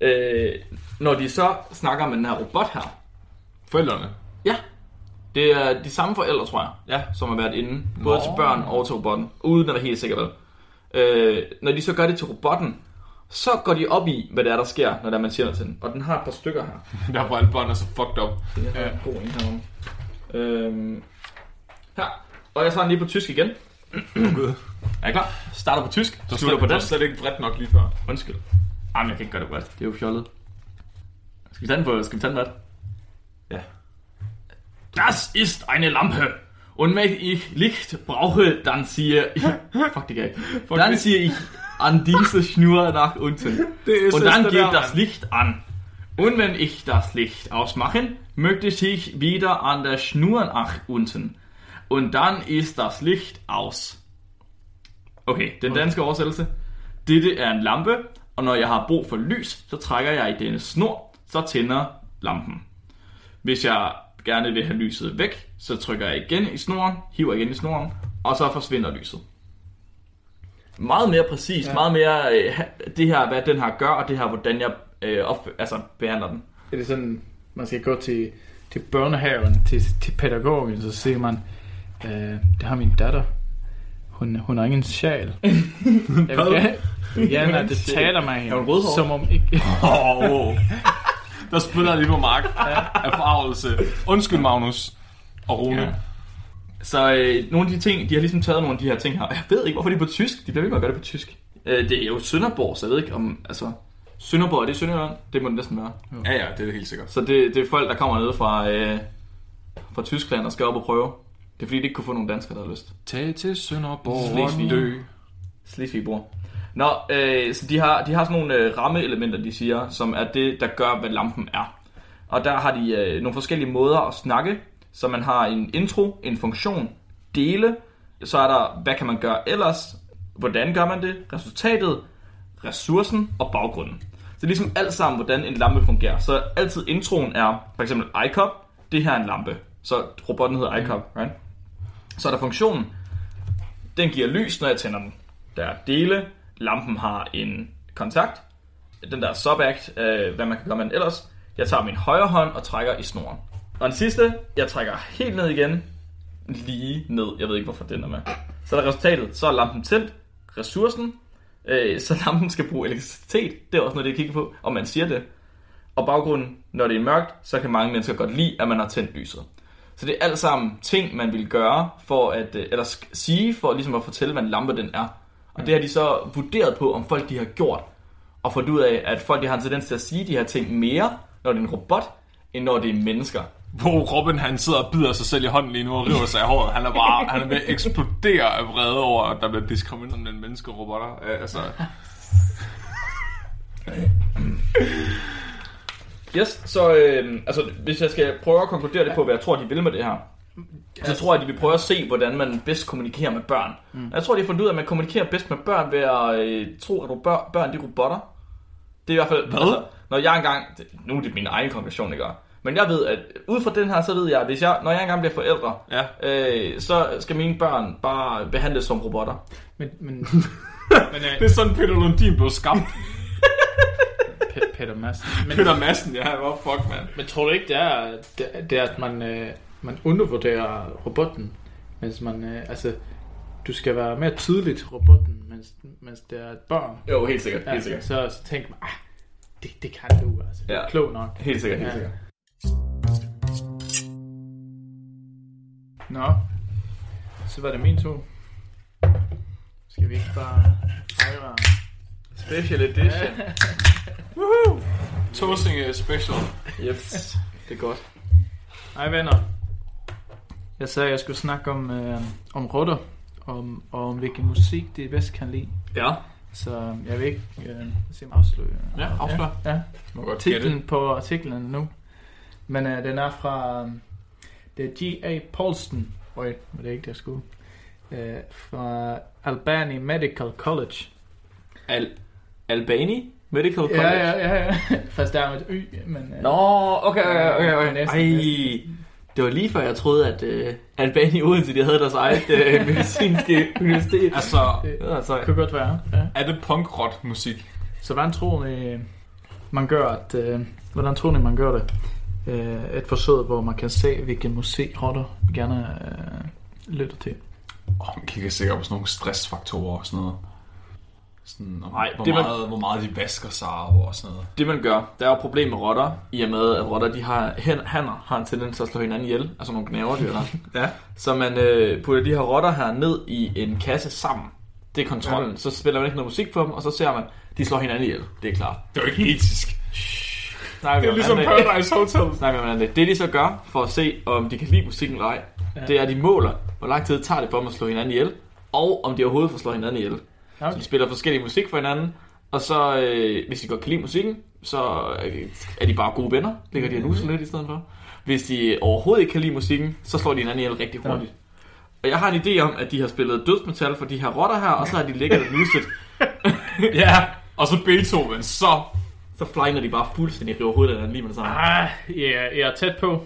øh, når de så snakker med den her robot her, Forældrene. Ja. Det er de samme forældre, tror jeg, ja, som har været inde. Både Nå. til børn og til robotten. Uden at være helt sikker vel. Øh, når de så gør det til robotten, så går de op i, hvad det er, der sker, når der er, man siger til den. Og den har et par stykker her. Derfor er alle børn er så fucked up. Jeg har en god en herovre. Øhm, her. Og jeg tager den lige på tysk igen. Er I klar? Starter på tysk, Du slutter på er dansk. slet ikke vredt nok lige før. Undskyld. Jamen, jeg kan ikke gøre det bredt. Det er jo fjollet. Skal vi tage den på? Skal vi tage den bredt? Ja. Das ist eine Lampe. Und wenn ich Licht brauche, dann ziehe ich... Fuck, det kan jeg ikke. Dann det- ziehe ich an diese Schnur nach unten. Det er Und dann geht das Licht an. Und wenn ich das Licht ausmache, möchte ich wieder an der Schnur nach unten. Und dann ist das Licht aus. Okay, den danske oversættelse. Dette er en lampe, og når jeg har brug for lys, så trækker jeg i denne snor, så tænder lampen. Hvis jeg gerne vil have lyset væk, så trykker jeg igen i snoren, hiver igen i snoren, og så forsvinder lyset. Meget mere præcist, ja. meget mere øh, det her, hvad den her gør, og det her, hvordan jeg øh, op, altså, behandler den. Er det sådan, man skal gå til, til børnehaven, til, til pædagogen, så siger man, øh, det har min datter. Hun, hun har ingen sjæl. Jeg vil gerne, jeg vil gerne at det taler med Er hende, som om ikke... Åh, oh, Der spiller lige på mark af forarvelse. Undskyld, Magnus og Rune. Ja. Så øh, nogle af de ting, de har ligesom taget nogle af de her ting her. Jeg ved ikke, hvorfor de er på tysk. De bliver med at gøre det på tysk. Øh, det er jo Sønderborg, så jeg ved ikke om... Altså, Sønderborg, er det Sønderjylland? Det må det næsten være. ja, ja, det er det helt sikkert. Så det, det er folk, der kommer ned fra, øh, fra Tyskland og skal op og prøve. Det er fordi, de ikke kunne få nogen danskere, der har lyst. Tag til Sønderborg Slesvig. dø. Slesvig-bor. Nå, øh, så de har, de har sådan nogle øh, rammeelementer, de siger, som er det, der gør, hvad lampen er. Og der har de øh, nogle forskellige måder at snakke. Så man har en intro, en funktion, dele. Så er der, hvad kan man gøre ellers? Hvordan gør man det? Resultatet, ressourcen og baggrunden. Så det er ligesom alt sammen, hvordan en lampe fungerer. Så altid introen er for eksempel iCop. Det her er en lampe. Så robotten hedder iCop, right? Så er der funktionen. Den giver lys, når jeg tænder den. Der er dele. Lampen har en kontakt. Den der subact, øh, hvad man kan gøre med den ellers. Jeg tager min højre hånd og trækker i snoren. Og den sidste, jeg trækker helt ned igen. Lige ned. Jeg ved ikke, hvorfor den er med. Så er der resultatet. Så er lampen tændt. Ressourcen. Øh, så lampen skal bruge elektricitet. Det er også noget, det kigger på, om man siger det. Og baggrunden, når det er mørkt, så kan mange mennesker godt lide, at man har tændt lyset. Så det er alt sammen ting, man vil gøre, for at, øh, eller sige, for ligesom at fortælle, hvad en lampe den er. Og det har de så vurderet på, om folk de har gjort. Og fundet ud af, at folk de har en tendens til at sige de her ting mere, når det er en robot, end når det er mennesker. Hvor Robin han sidder og bider sig selv i hånden lige nu og river sig i håret. Han er bare han er ved at eksplodere af vrede over, at der bliver diskrimineret mellem mennesker og robotter. Øh, Altså, Yes, så øh, altså, hvis jeg skal prøve at konkludere det på, hvad jeg tror, de vil med det her, så tror jeg, de vil prøve at se, hvordan man bedst kommunikerer med børn. Mm. Jeg tror, de har fundet ud af, at man kommunikerer bedst med børn ved at øh, tro, at børn de er robotter. Det er i hvert fald, altså, når jeg engang, nu er det min egen konklusion, ikke? Men jeg ved, at ud fra den her, så ved jeg, at hvis jeg, når jeg engang bliver forældre, Ja. øh, så skal mine børn bare behandles som robotter. Men, men, men det er sådan, Peter Lundin blev skabt. øh, Pe- Peter Madsen. Men, Peter Madsen, ja, hvor fuck, mand. men tror du ikke, det er, det, det er at man, øh, man undervurderer robotten, mens man, øh, altså, du skal være mere tydeligt robotten, mens, mens det er et børn. Jo, helt sikkert, Ja, helt sikkert. så, så tænker man, ah, det, det kan du, altså. Det er Ja. klog nok. Helt sikkert, helt Ja. sikkert. Nå, så var det min tur. Skal vi ikke bare fejre? Special edition. Tåsinge special. yep. Det er godt. Hej venner. Jeg sagde, at jeg skulle snakke om, øh, om rotter, om, og om hvilken musik de bedst kan lide. Ja. Så jeg vil ikke øh, se mig afsløre. Ja, afslør. Ja, ja. Må godt gætte. Titlen på artiklen nu. Men øh, den er fra... Øh, det er G.A. Paulston. Wait, var det ikke det, jeg skulle? Øh, fra Albany Medical College. Al Albany Medical College. Ja, ja, ja, ja. Først der er med et y, men... Øh, Nå, okay, okay, okay. okay. Næsten, Ej, det var lige før jeg troede, at uh, Albani Odense, de havde deres eget uh, medicinske universitet. Altså, Det sejt. kunne godt være, ja. er det punk musik? Så hvordan tror ni, man gør, at, øh, hvordan tror ni, man gør det? Øh, et forsøg, hvor man kan se, hvilken musik rotter gerne øh, lytter til. Oh, man kigger sikkert på sådan nogle stressfaktorer og sådan noget. Sådan, om, Nej, hvor, det meget, hvor meget de vasker sig og sådan noget. Det man gør, der er jo et problem med rotter, i og med at rotter, de har, hanner har en tendens til at slå hinanden ihjel, altså nogle gnaverdyr der. Ja. Så man øh, putter de her rotter her ned i en kasse sammen. Det er kontrollen. Ja. Så spiller man ikke noget musik på dem, og så ser man, de slår hinanden ihjel. Det er klart. Det er jo ikke etisk. Nej, Det er ligesom Paradise Hotel. Nej, men det. det de så gør, for at se, om de kan lide musikken eller ej, ja. Ja. det er, at de måler, hvor lang tid tager det for dem at slå hinanden ihjel, og om de overhovedet får slå hinanden ihjel. Så Okay. de spiller forskellige musik for hinanden, og så, øh, hvis de godt kan lide musikken, så øh, er de bare gode venner. Ligger de og nuser lidt i stedet for. Hvis de overhovedet ikke kan lide musikken, så slår de hinanden ihjel rigtig Ja. hurtigt. Og jeg har en idé om, at de har spillet dødsmetal for de her rotter her, og så har de ligget og nuset. Ja, og så Beethoven, så... Så flyner de bare fuldstændig river hovedet af hinanden lige med det samme. Ah, ja, jeg er tæt på.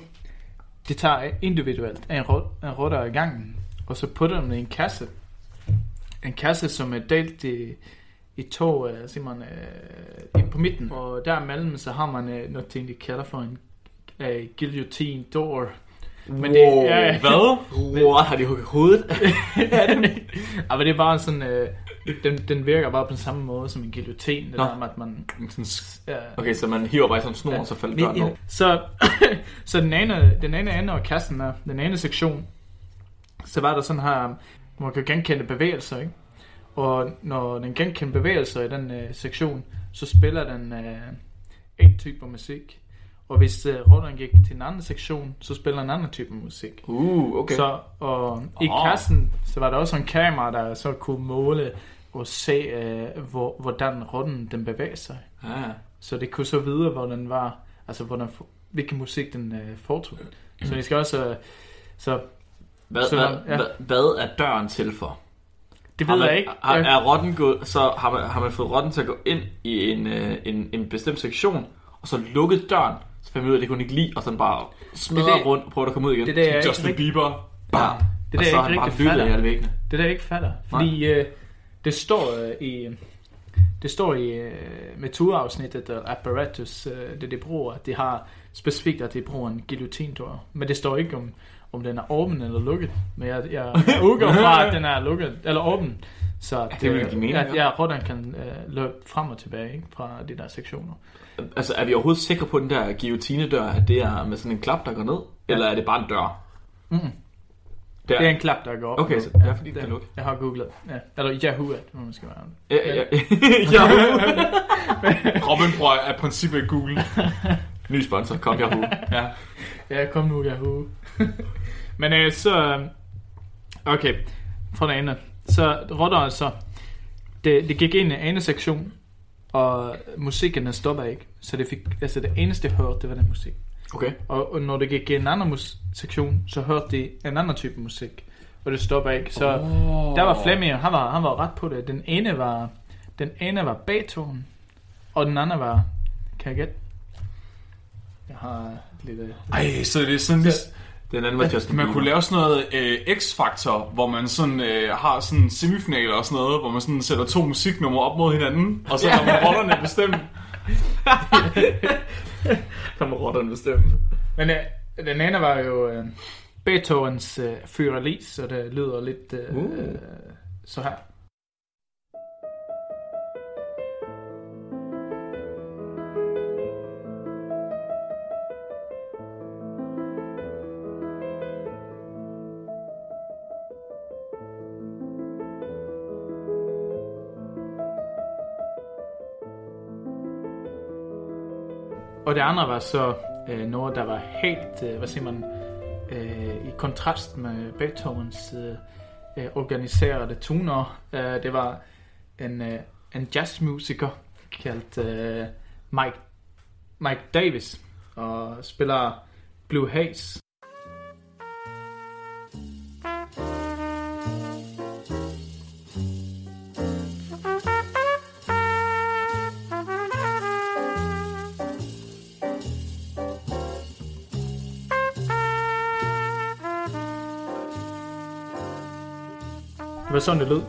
De tager individuelt en, rot, en rotter i gangen, og så putter dem i en kasse. En kasse, som er delt i, i to, uh, siger man, uh, på midten. Og derimellem, så har man uh, noget ting, de kalder for en uh, guillotine door. Men det, Wow, ja. Hvad? What, har de hugget hovedet? Ja, men det er bare sådan, øh, den, den virker bare på den samme måde som en guillotine. Det Nå. der med, at man... Ja, Okay, så man hiver bare sådan en snor, og så falder døren over. Så, så den, ene, den ene ende af kassen er, den ene sektion, så var der sådan her, man kan genkende bevægelser, ikke? Og når den genkender bevægelser i den øh, sektion, så spiller den øh, en type musik. Og hvis øh, rotteren gik til en anden sektion, så spiller en anden type musik. Uh, okay. Så og i Åh. kassen, så var der også en kamera, der så kunne måle og se, øh, hvor, hvordan rotten den bevæger sig. Ah. Så det kunne så vide, hvor den var, altså hvordan, hvilken musik den øh, foretog. Så det skal også, øh, så Hvad, Så- hvad, ja. hvad, hvad er døren til for? det Har ved man, jeg ikke. Har, er rotten gået, så har man, har man fået rotten til at gå ind i en, øh, en, en bestemt sektion, og så lukket døren, så finder man ud af, at det kunne ikke lide, og så den bare smadrer Det det- rundt og prøver at komme ud igen. det er ikke, Justin rigtig, Bieber. Bam. det, og der, så jeg har ikke han bare i fatter. alle væggene. det der jeg ikke fatter. Fordi øh, det står øh, i det står i øh, metodafsnittet af apparatus, øh, det de bruger, at de har specifikt, at de bruger en guillotindør. Men det står ikke om, om den er åben eller lukket. Men jeg, jeg, jeg udgår fra, at den er lukket, eller åben. Så at, det vil øh, give mening, at ja, rotteren kan øh, løbe frem og tilbage ikke, fra de der sektioner. Altså, er vi overhovedet sikre på den der guillotine-dør, at det er med sådan en klap, der går ned? Ja. Eller er det bare en dør? Mm. Der. Det er en klap, der går op. Okay, så Ja, det er fordi, den det- kan lukke. Jeg har googlet. Ja. Eller Yahoo, at man skal være. Ja, ja, ja. Robin bruger af princippet Google. Ny sponsor, kom Yahoo. Ja. Ja, kom nu, Yahoo. Men øh, så... øh, Okay, fra den ene. Så rotter altså... Det, det gik ind i en ene sektion, og musikken den stopper ikke. Så det, fik, altså det eneste, jeg hørte, det var den musik. Okay. Og, og når det gik i en anden mus- sektion, så hørte de en anden type musik. Og det stopper ikke. Så Oh. der var Flemming, han var, han var ret på det. Den ene var, den ene var Beethoven, og den anden var... Kan jeg gætte? Jeg har lidt... øh, Ej, så det er sådan lige... Den anden var Justin Man Bieber. kunne lave sådan noget øh, X-Factor, hvor man sådan øh, har sådan semifinaler og sådan noget, hvor man sådan sætter to musiknumre op mod hinanden, og så har man rollerne bestemt. Der må rotterne bestemme. Men øh, den ene var jo øh, Beethovens øh, Fyralis, så det lyder lidt øh, Uh. uh. så her. Det andre var så øh, noget, der var helt, øh, hvad siger man, øh, i kontrast med Beethovens øh, øh, organiserede toner. Øh, det var en, øh, en jazzmusiker kaldt øh, Mike, Mike Davis, og spiller Blue Haze. Det var sådan, det lød.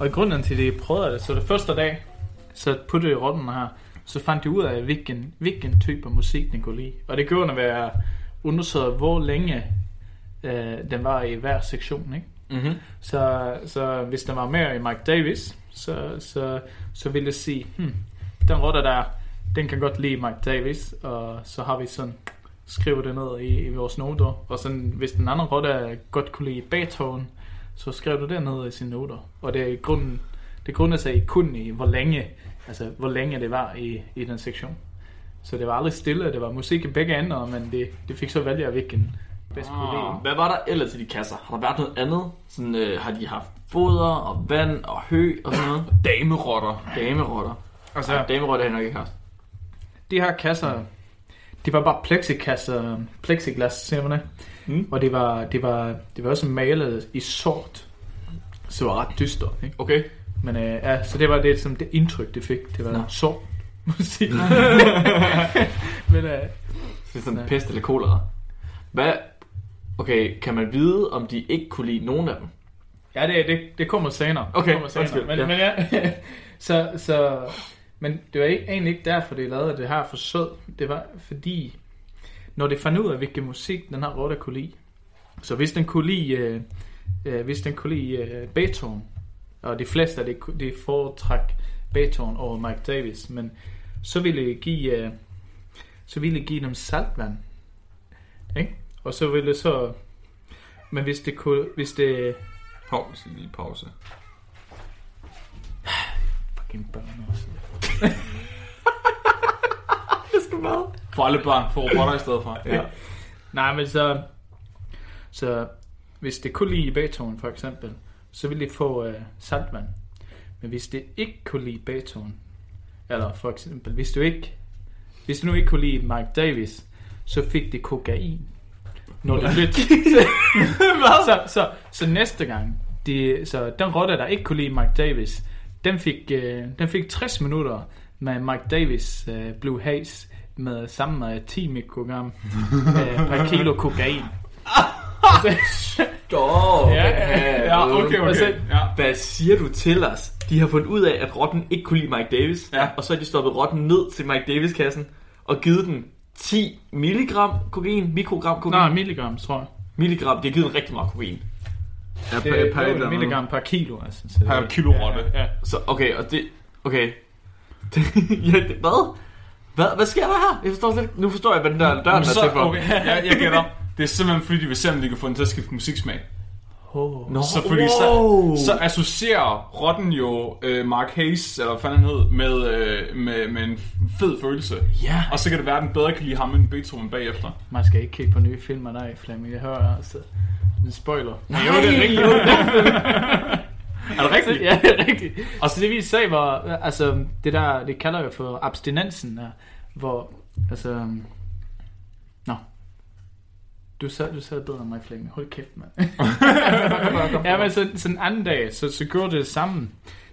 Og i grunden til, at de prøvede det, så det første dag, så puttede de rotten her, så fandt de ud af, hvilken, hvilken type musik den kunne lide. Og det gjorde at være undersøgt, hvor længe øh, den var i hver sektion, ikke? Mm-hmm. Så, så hvis den var mere i Mike Davis, så, så, så ville jeg sige, hmm, den rotte der, den kan godt lide Mike Davis, og så har vi sådan skriver det ned i, i vores noter. Og sådan, hvis den anden rotte godt kunne lide Beethoven, så skrev du det ned i sine noter. Og det er i grunden, det grunder sig kun i, hvor længe, altså hvor længe det var i, i den sektion. Så det var aldrig stille, det var musik i begge ender, men det, det fik så vælge, hvilken bedst kunne. Ah, Hvad var der ellers i de kasser? Har der været noget andet? Sådan, øh, har de haft foder og vand og hø og sådan noget? Damerotter. Damerotter. Altså, Ja, damerotter har jeg nok ikke haft. de her kasser, de var bare plexikasser, plexiglas, siger man det. Mm. Og det var, det var, det var også malet i sort. Så det var ret dystert, ikke? Okay. Men øh, ja, så det var det, som det indtryk, det fik. Det var Nå. sort musik. Men øh, Det er sådan pest eller kolera. Hvad? Okay, kan man vide, om de ikke kunne lide nogen af dem? ja, det, det, det kommer senere. Okay, det kommer senere. undskyld, Men, ja. men ja, så, så, men det var ikke, egentlig ikke derfor, de lavede det her forsøg. Det var fordi, når de fandt ud af, hvilken musik den her rotte kunne lide. Så hvis den kunne lide, øh, øh, hvis den kunne lide øh, Beethoven, og de fleste af de, de foretræk Beethoven over Mike Davis, men så ville jeg give, øh, så ville jeg give dem saltvand. Ikke? Og så ville det så, men hvis det kunne, hvis det, Pause, lige pause. fucking børn også. Det skal hvad? For alle børn får robotter i stedet for. Ja. Nej, men så, så hvis det kunne lide Beethoven for eksempel, så ville de få øh, saltvand. Men hvis det ikke kunne lide Beethoven, eller for eksempel, hvis du ikke, hvis du nu ikke kunne lide Mike Davis, så fik de kokain. Når du lytter. så, så, så næste gang, de, så den rotte, der ikke kunne lide Mike Davis, den fik, øh, den fik 60 minutter med Mike Davis øh, Blue Haze med sammen med 10 mikrogram øh, per kilo kokain. Oh, Ja, ja, Ja, okay, Og så- okay. Ja. Hvad siger du til os? De har fundet ud af, at rotten ikke kunne lide Mike Davis. Ja. Og så har de stoppet rotten ned til Mike Davis-kassen og givet den 10 milligram kokain, mikrogram kokain. Nej, milligram, tror jeg. Milligram, de har givet den rigtig meget kokain. Ja, Det per, per, er et eller jo andet. milligram per kilo, altså. Så det, Per kilo rotte. Ja, ja. Så okay, og det... Okay. ja, det, hvad? hvad? Hvad sker der her? Jeg forstår slet. Nu forstår jeg, hvad den der døren er Men til for. okay, jeg, jeg gætter. Det er simpelthen fordi, de vil se, om de kan få den til at skifte musiksmag. Oh. Nå, Så fordi wow. så, så associerer rotten jo øh, Mark Hayes, eller hvad fanden han hed, med, øh, med, med en fed følelse. Ja. Og så kan det være, at den bedre kan lide ham end Beethoven bagefter. Man skal ikke kigge på nye film af dig, Flemming. Jeg hører altså en spoiler. Nej, jo, det er rigtigt. jo. Er det rigtigt? ja, det er rigtigt. Og så det vi sagde var, altså det der, det kalder jeg for abstinensen, der, hvor, altså. Du sagde, du sagde bedre end mig, Flemming. Hold kæft, mand. ja, men så, så en anden dag, så, så gjorde det det samme.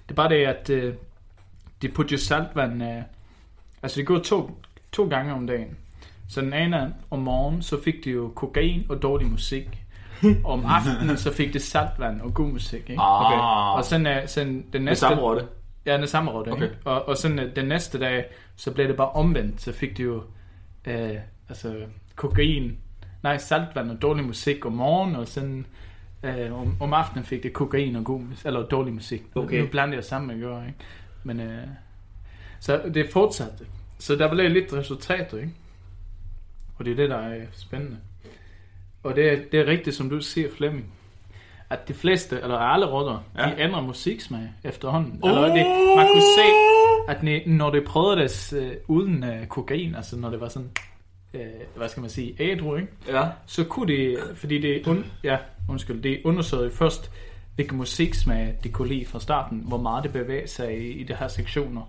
Det er bare det, at øh, de putter jo saltvand, øh, altså det går to, to gange om dagen. Så den ene om morgenen, så fik de jo kokain og dårlig musik. Og om aftenen, så fik det saltvand og god musik. Ikke? Ah. Okay. Og sådan, uh, sådan den Det næste... samme rotte. Ja, den samme rotte. Okay. Og, og sådan uh, den næste dag, så blev det bare omvendt. Så fik de jo uh, altså, kokain, nej, saltvand og dårlig musik om morgenen, og sådan uh, om, om aftenen fik det kokain og god eller dårlig musik. Okay. Nu blander jeg sammen, jeg gør, ikke? Men uh, så det fortsatte. Så der blev lidt resultater, ikke? Og det er det, der er spændende. Og det er, det er rigtigt, som du siger, Flemming. At de fleste, eller alle rotter, Ja. de ændrer musiksmag efterhånden. Oh! Eller det, man kunne se, at ne- når det prøvede det øh, uden øh, kokain, altså når det var sådan, øh, hvad skal man sige, ædru, ikke? Ja. så kunne det, fordi det, un, ja, undskyld, det undersøgte først, hvilken musiksmag det kunne lide fra starten, hvor meget det bevæger sig i, i de her sektioner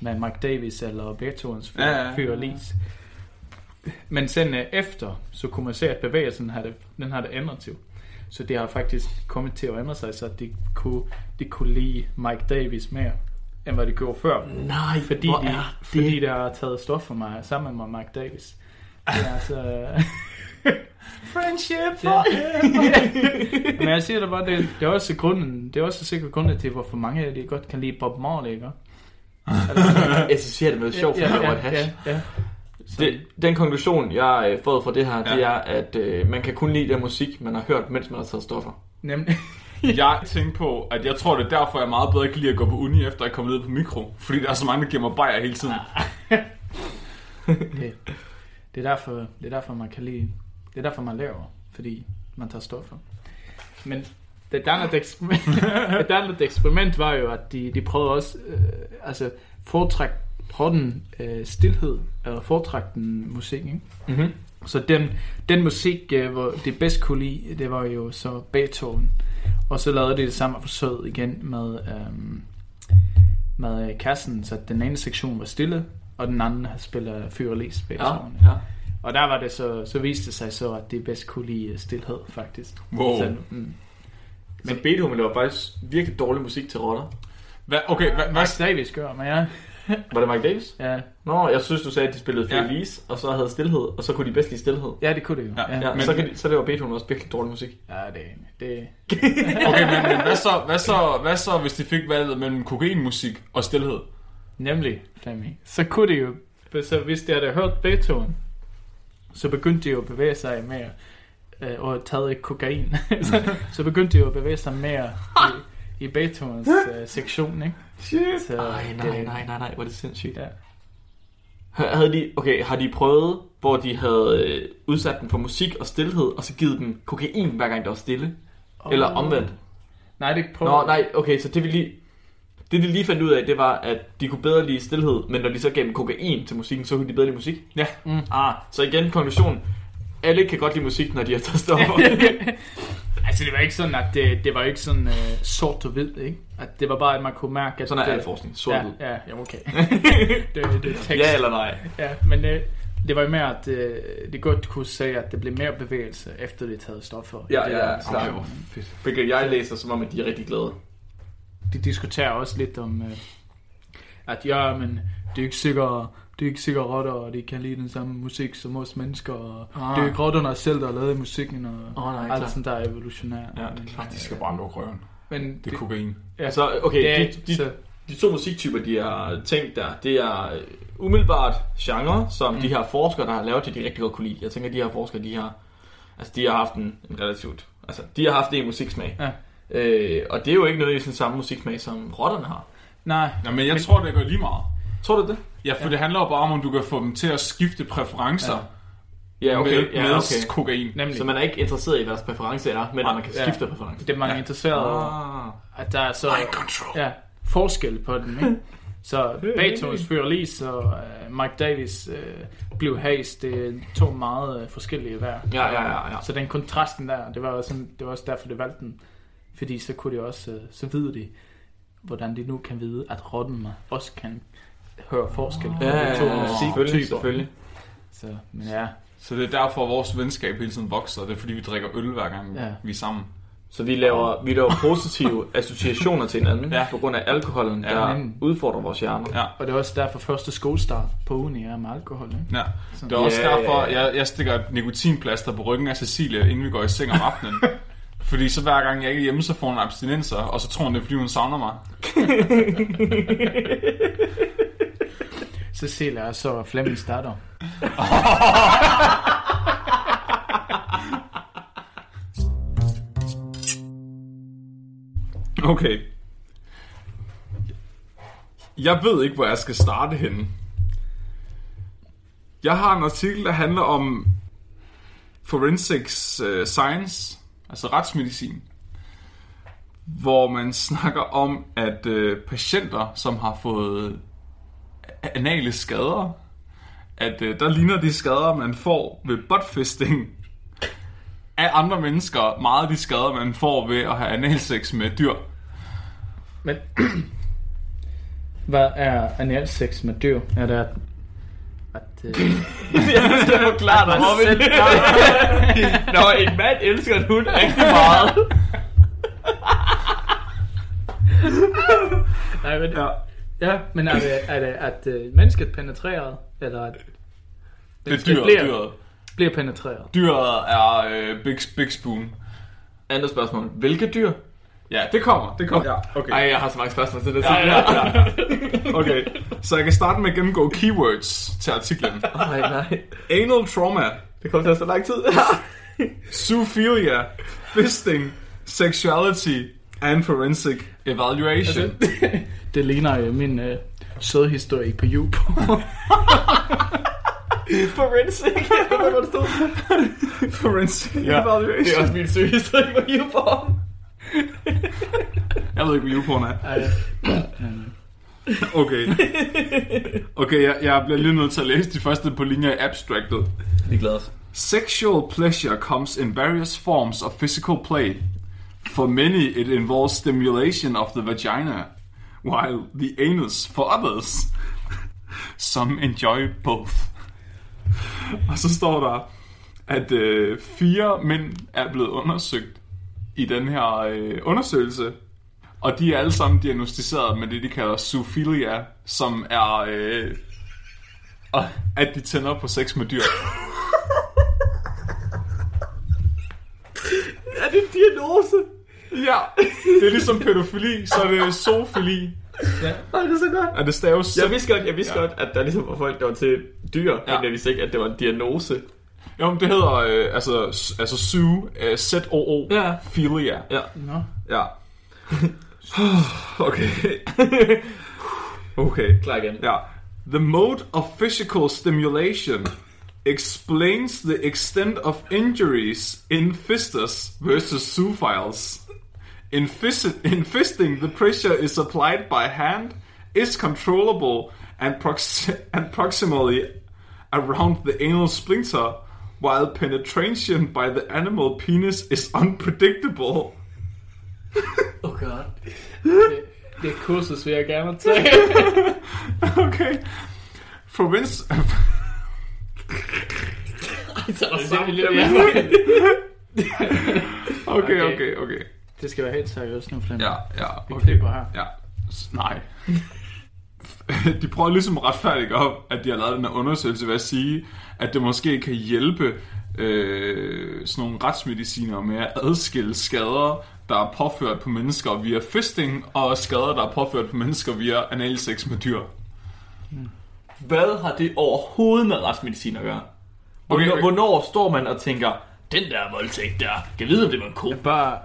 med Mike Davis eller Beethovens fyr, Ja, ja, ja, lis. Men sen øh, efter, så kunne man se, at bevægelsen har det, den har det ændret til. Så det har faktisk kommet til at ændre sig, så de kunne, de kunne lide Mike Davis mere, end hvad de gjorde før. Nej, Fordi, hvor de, er det? fordi der har taget stof for mig sammen med Mike Davis. Er altså... Friendship Ja. Men jeg siger det bare, det, det er også grunden, det er også sikkert grunden til, hvorfor mange af de godt kan lide Bob Marley, ikke? Jeg synes, det er noget sjovt, for ja, ja, ja, ja, hash. ja, ja. Det, den konklusion, jeg har øh, fået fra det her, Ja. det er, at øh, man kan kun lide den musik, man har hørt, mens man har taget stoffer. Nemlig. Jeg tænkte på, at jeg tror, det er derfor, jeg meget bedre kan lide at gå på uni, efter jeg er kommet ned på mikro. Fordi der er så mange, der giver mig bajer hele tiden. Det, det, er derfor, det er derfor, man kan lide, det er derfor, man laver, fordi man tager stoffer. Men det andet eksperiment, det andet eksperiment var jo, at de, de prøvede også, øh, altså foretræk den øh, stillhed, eller foretræk den musik, ikke? Mm-hmm. Så den, den musik, øh, hvor det bedst kunne lide, det var jo så Beethoven. Og så lavede de det samme forsøg igen med, øhm, med øh, kassen, så den ene sektion var stille, og den anden spiller fyr og lis Ja, ja. Og der var det så, så viste det sig så, at det bedst kunne lide øh, stillhed, faktisk. Wow. Så, mm. Men Beethoven laver faktisk virkelig dårlig musik til rotter. Hvad, okay, hvad, hvad, Max Davis gør, men ja, Var det Mike Davis? ja, Nå, jeg synes, du sagde, at de spillede Ja. Felice, og så havde stillhed, og så kunne de bedst lide stillhed. ja, det kunne det jo. Ja, Ja, Ja, ja. Men- så, kan de, så laver Beethoven også virkelig dårlig musik. ja det, det, okay, men, men hvad, så, hvad, så, hvad så, hvis de fik valget mellem kokainmusik og stillhed? Nemlig, Flemming. Så kunne det jo, så hvis de havde hørt Beethoven, så begyndte de jo at bevæge sig mere, øh, og taget ikke kokain, så, så begyndte de jo at bevæge sig mere i, i Beethovens øh, sektion, ikke? Shit. Så Ej, nej, det- nej, nej, nej, hvor er det sindssygt. Ja. Havde de, okay, har de prøvet, hvor de havde øh, udsat den for musik og stillhed, og så givet den kokain, hver gang der var stille? Eller omvendt? Nej, det prøver Nå, nej, okay, så det vi lige... Det de lige fandt ud af, det var, at de kunne bedre lide stillhed, men når de så gav dem kokain til musikken, så kunne de bedre lide musik. Ja. Mm. Ah, så igen, konklusion. Alle kan godt lide musik, når de har taget stoffer. Altså, det var ikke sådan, at det, det var ikke sådan uh, sort og hvid, ikke? At det var bare, at man kunne mærke, at... Sådan er det, al forskning. Sort ja, hvid. ja, ja, okay. det, det er tekst. Ja eller nej? Ja, men øh, det var jo mere, at øh, det godt kunne sige, at det blev mere bevægelse, efter det taget stoffer. Ja, Det ja, der- ja, klart. Okay. Hvilket jeg læser, som om, at de er rigtig glade. De diskuterer også lidt om, øh, at ja, men det er ikke sikkert, det er ikke sikkert rotter, og de kan lide den samme musik som os mennesker, og Ah. det er jo ikke rotterne selv, der har lavet musikken, og Åh, nej, alt sådan der er evolutionær. Ja, det er klart, De skal bare lukke røven. Men Det er kokain. ja, Så, okay, det de, de, så, de to musiktyper, de har tænkt der, det er øh, umiddelbart genre, som mm. de her forskere, der har lavet det, de rigtig godt kunne lide. Jeg tænker, de her forskere, de har, altså, de har haft en, en relativt, altså, de har haft en musiksmag. Ja. Øh, og det er jo ikke nødvendigvis den samme musiksmag, som rotterne har. nej, Nå, men jeg tror, det gør lige meget. Tror du det? Ja, for det handler jo bare om, om du kan få dem til at skifte præferencer Ja, okay. med, ja, med okay. kokain. nemlig. Så man er ikke interesseret i, hvad deres præference er, men at man kan Ja. skifte præference. det er mange Ja. interesseret over, Ah. at der er så control. ja, forskel på den, ikke? Så Beethovens Fyr Lis og uh, Mike Davis uh, blev has, det er to meget uh, forskellige værd. Ja, ja, ja, ja. Så den kontrasten der, det var, også sådan, det var også derfor, det valgte den. Fordi så kunne de også, uh, så ved de, hvordan de nu kan vide, at rotten også kan høre forskel på Ja, de ja, to ja, ja, selvfølgelig, musiktyper. selvfølgelig. Så, men ja, Så det er derfor, vores venskab hele tiden vokser. Det er fordi, vi drikker øl hver gang, Ja. vi er sammen. Så vi laver, vi laver positive associationer til hinanden, ja. Ja. på grund af alkoholen, Ja, der men- udfordrer vores hjerner. Ja. og det er også derfor første skolestart på uni er med alkohol. Ikke? Ja. Det er også Ja, ja, derfor, ja. jeg, jeg stikker et nikotinplaster på ryggen af Cecilie, inden vi går i seng om aftenen. Fordi så hver gang jeg ikke er hjemme, så får hun abstinenser, og så tror hun, det er fordi, hun savner mig. Cecilia er så Flemmings datter. Okay. Jeg ved ikke, hvor jeg skal starte henne. Jeg har en artikel, der handler om forensics uh, science, altså retsmedicin, hvor man snakker om, at øh, patienter, som har fået øh, anale skader. At øh, der ligner de skader, man får ved buttfisting af andre mennesker, meget de skader, man får ved at have analsex med dyr. Men hvad er analsex med dyr? Er det at... øh, er jo klart, at selv- Når en mand elsker en hund rigtig meget. nej, men, Ja. ja, men er det, er det at øh, mennesket penetreret, eller at Det er dyret. bliver, dyret. bliver penetreret? Dyret er øh, Big, Big Spoon. Andet spørgsmål. Hvilke dyr? Ja, det kommer. Det kommer. Ja, okay. Ej, jeg har så mange spørgsmål til det. Ja, ja, ja. Okay, så jeg kan starte med at gennemgå keywords til artiklen. Ej, nej. Anal trauma, Det kommer til at tage så lang tid. zoophilia, fisting, sexuality and forensic evaluation. Det ligner jo min øh, sødhistorie på YouPorn. Forensic. Hvad var det stod? forensic Ja, det er evaluation. også min søgehistorie på YouPorn. Jeg ved ikke, hvad YouPorn er. Okay. Okay, jeg, jeg bliver lige nødt til at læse de første på linjer i abstractet. Vi glæder os. Sexual pleasure comes in various forms of physical play. For many, it involves stimulation of the vagina, while the anus for others. Some enjoy both. Og så står der, at øh, fire mænd er blevet undersøgt i den her øh, undersøgelse, og de er alle sammen diagnostiseret med det, de kalder zoophilia, som er, øh, at de tænder på sex med dyr. Er det en diagnose? Ja, det er ligesom pædofili, så er det zoofili. Nej, det er så godt. Er det staves? Jeg vidste godt, jeg vidste Ja. ja. godt, at der ligesom var folk, der var til dyr, Ja. ja. men jeg vidste ikke, at det var en diagnose. Jo, men det hedder øh, altså, altså zoo, øh, Z-O-O, Ja. philia. Ja. Nå. Ja. okay. okay. Ja. The mode of physical stimulation explains the extent of injuries in fisters versus zoophiles. In, fis- in fisting, the pressure is applied by hand, is controllable, and, prox- and proximally around the anal splinter, while penetration by the animal penis is unpredictable. Oh god. Det, det er kursus, vil jeg gerne tage. okay. For instance... Så er der sammen. Okay, Okay. okay, okay. det skal være helt seriøst nu, Flemming. Ja, ja, Vi okay. klipper her. Ja, nej. De prøver ligesom at retfærdige op, at de har lavet den her undersøgelse ved at sige, at det måske kan hjælpe øh, sådan nogle retsmediciner med at adskille skader, der er påført på mennesker via fisting, og skader, der er påført på mennesker via analsex med dyr. Hvad har det overhovedet med retsmedicin at gøre? Okay, Hvornår, okay. hvornår står man og tænker, den der voldtægt der, kan vide, om det var en ko? Bare...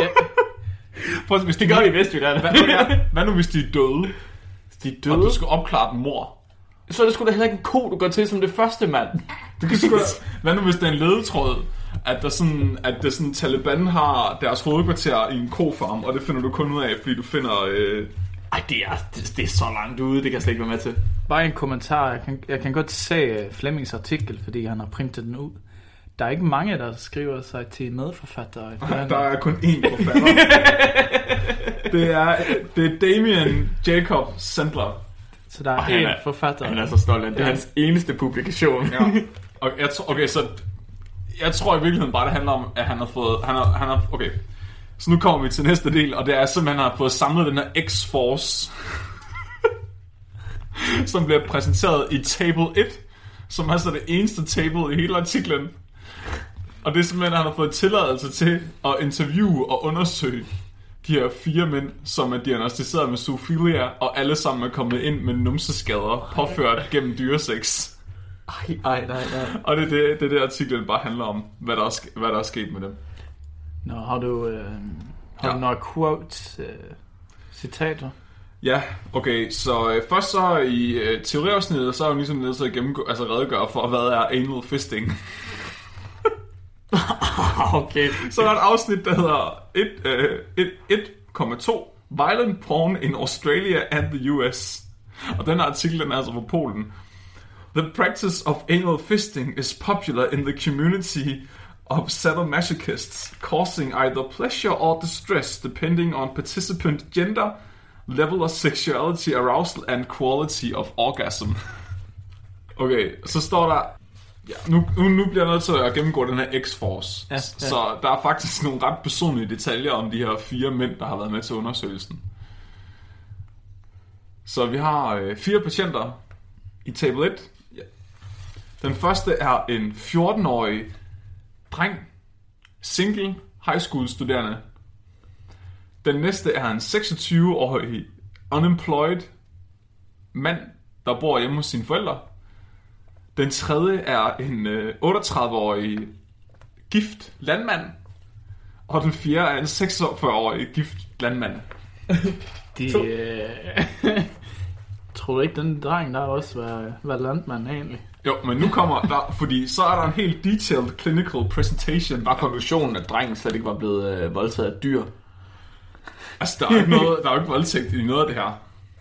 Ja, Prøv, hvis Det gør vi i Vestjylland. Hvad, hvad, hvad nu hvis de er døde, De er og døde. du skal opklare et mor? Så er det sgu da heller ikke en ko, du går til som det første mand. Du kan sgu Hvad nu hvis det er en ledetråd, at, der sådan, at det sådan, Taliban har deres hovedkvarter i en kofarm, og det finder du kun ud af, fordi du finder... Øh, Ej, det er, det, det er så langt ude, det kan jeg slet ikke være med til. bare en kommentar. Jeg kan, jeg kan godt se øh, Flemmings artikel, fordi han har printet den ud. Der er ikke mange, der skriver sig til medforfattere. der er kun én forfatter. det, er, det er Damien Jacob Sandler. Så der er Og han én er- forfatter. Han er så stolt af det. Det er hans eneste publikation. Ja. Og jeg tror, okay, så jeg tror i virkeligheden bare, det handler om, at han har fået, han har, han har, okay. Så nu kommer vi til næste del, og det er simpelthen, at han har fået samlet den her X-Force, som bliver præsenteret i Table 1, som er så det eneste table i hele artiklen. Og det er simpelthen, at han har fået tilladelse til at interviewe og undersøge de her fire mænd, som er diagnostiseret med zoophilia, og alle sammen er kommet ind med numseskader, påført gennem dyreseks. Ej, ej, nej, nej. Og det er det, det, det artiklen bare handler om, hvad der er, hvad der er sket med dem. Nå, har du, øh, har Ja. du nogle quotes, øh, citater? Ja, okay, så øh, først så i øh, teoriafsnittet, så er jeg jo ligesom nødt til at gennemgå, altså redegøre for, hvad er anal fisting. Okay. Så er der et afsnit, der hedder 1, øh, 1, 1,2 Violent Porn in Australia and the US. Og den her artikel, den er altså fra Polen. The practice of anal fisting is popular in the community of sadomasochists, causing either pleasure or distress depending on participant gender, level of sexuality, arousal and quality of orgasm. Okay, så står der... Ja, nu, nu, nu bliver jeg nødt til at gennemgå den her X-Force. Ja, ja. Så der er faktisk nogle ret personlige detaljer om de her fire mænd, der har været med til undersøgelsen. Så vi har øh, fire patienter i table 1. Den første er en 14-årig dreng, single, high school studerende. Den næste er en 26-årig unemployed mand, der bor hjemme hos sine forældre. Den tredje er en øh, 38-årig gift landmand. Og den fjerde er en 46-årig gift landmand. De, øh, tror du ikke, den dreng der også var, var landmand egentlig? Jo, men nu kommer der, fordi så er der en helt detailed clinical presentation. Var konklusionen, at drengen slet ikke var blevet øh, voldtaget af dyr? Altså, der er jo ikke, noget, der er jo ikke voldtægt i noget af det her.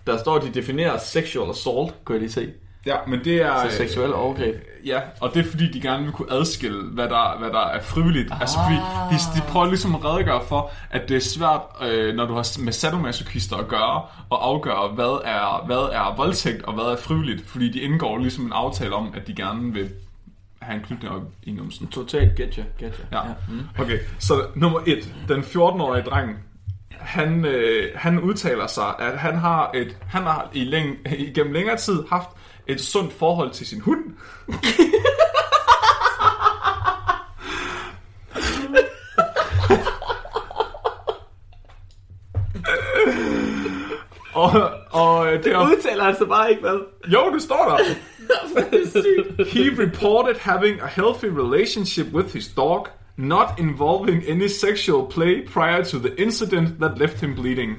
Der står, at de definerer sexual assault, kunne jeg lige se. Ja, men det er... Så seksuel overgreb. Ja, og det er fordi, de gerne vil kunne adskille, hvad der, hvad der er frivilligt. Ah. Altså fordi, de, de prøver ligesom at redegøre for, at det er svært, øh, når du har med sadomasochister at gøre, og afgøre, hvad er, hvad er voldtægt, og hvad er frivilligt. Fordi de indgår ligesom en aftale om, at de gerne vil have en knytning op i numsen. Totalt getcha, getcha. Ja. Okay, så nummer et. Den 14-årige dreng, han, øh, han udtaler sig, at han har, et, han har i læng, igennem længere tid haft et sundt forhold til sin hund. og, og det er Udtaler altså bare ikke, hvad? jo, det står der. He reported having a healthy relationship with his dog, not involving any sexual play prior to the incident that left him bleeding.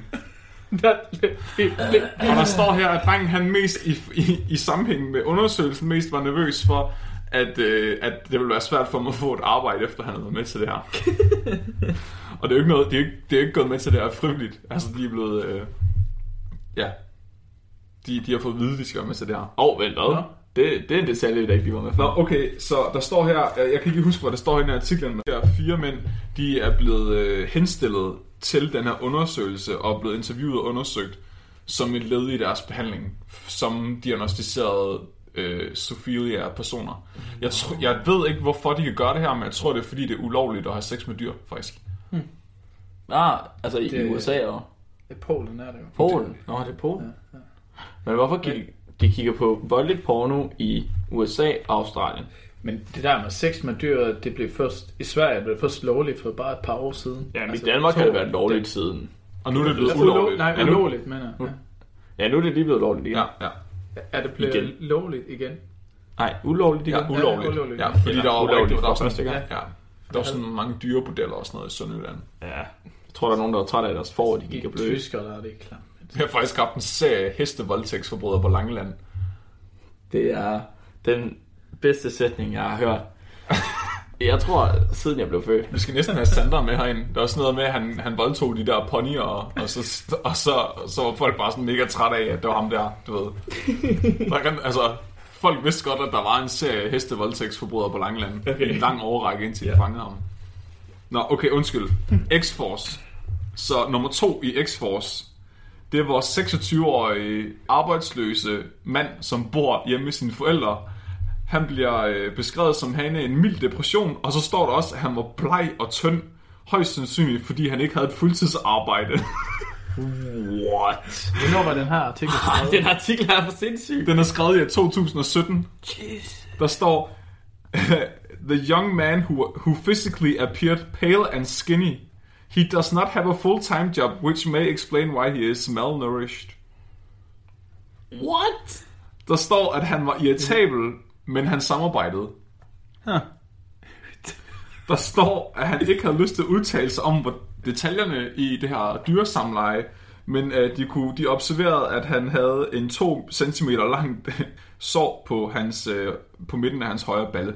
Og der står her, at drengen han mest i, i, i sammenhæng med undersøgelsen mest var nervøs for, at, øh, at det ville være svært for ham at få et arbejde, efter han havde været med til det her. og det er jo ikke noget, det er, ikke, det er ikke gået med til det her frivilligt. Altså, de er blevet, øh, ja, de, de har fået at vide, de skal være med til det her. Åh, oh, vent, hvad? Det, det er en detalje, der ikke lige var med for. Nå, okay, så der står her, jeg kan ikke huske, hvad der står i den her artiklen, men der er fire mænd, de er blevet øh, henstillet til den her undersøgelse og er blevet interviewet og undersøgt som et led i deres behandling, som diagnostiserede øh, Sophilia-personer. Jeg, tr- jeg ved ikke, hvorfor de kan gøre det her, men jeg tror, det er, fordi det er ulovligt at have sex med dyr, faktisk. Ah, altså i Det- USA og I Polen er det jo. Polen. Nå, det er Polen. Men hvorfor gik, de kigger på voldeligt porno i USA og Australien? Men det der med sex med dyr, det blev først, i Sverige blev det først lovligt for bare et par år siden. Ja, men Altså, i Danmark har det været lovligt siden. Og nu er det blevet Altså, ulo- ulovligt. Nej, Ja, nu- ulovligt, mener jeg. Ja, nu er det lige blevet lovligt igen. Ja, ja. Ja. Er det blevet Igen. lovligt igen? Nej, ulovligt igen. Ja, ulovligt. Ja, ulovligt. Ja, fordi Eller der var ulovligt fra var første gang. ja, der var sådan mange dyrebordeller og sådan noget i Sønderjylland. Ja. Jeg tror, der er nogen, der er træt af deres for, at de gik og bløde. tysker, der er det ikke klart. Vi har faktisk haft en serie hestevoldtægtsforbrydere på Langeland. Det er den bedste sætning, jeg har hørt. Jeg tror, siden jeg blev født. Vi skal næsten have Sander med herind. Der er også noget med, at han, han voldtog de der ponyer, og, og, så, og så, så var folk bare sådan mega trætte af, at det var ham der, du ved. Der kan, altså, folk vidste godt, at der var en serie hestevoldtægtsforbrydere på Langeland. Okay. En lang overrække, indtil de fangede ham. Nå, okay, undskyld. X-Force. Så nummer to i X-Force, det er vores 26-årige arbejdsløse mand, som bor hjemme med sine forældre. Han bliver øh, beskrevet som havende en mild depression, og så står der også, at han var bleg og tynd. Højst sandsynligt, fordi han ikke havde et fuldtidsarbejde. What? Hvornår var den her artikel skrevet? Den artikel er for sindssyg. Den er skrevet i 2017. Jeez. Der står, The young man who, who physically appeared pale and skinny. He does not have a full-time job, which may explain why he is malnourished. What? Der står, at han var irritabel, men han samarbejdede. Huh. Der står, at han ikke havde lyst til at udtale sig om hvor detaljerne i det her dyresamleje, men uh, de, kunne, de observerede, at han havde en 2 cm lang sår på, hans, uh, på midten af hans højre balle.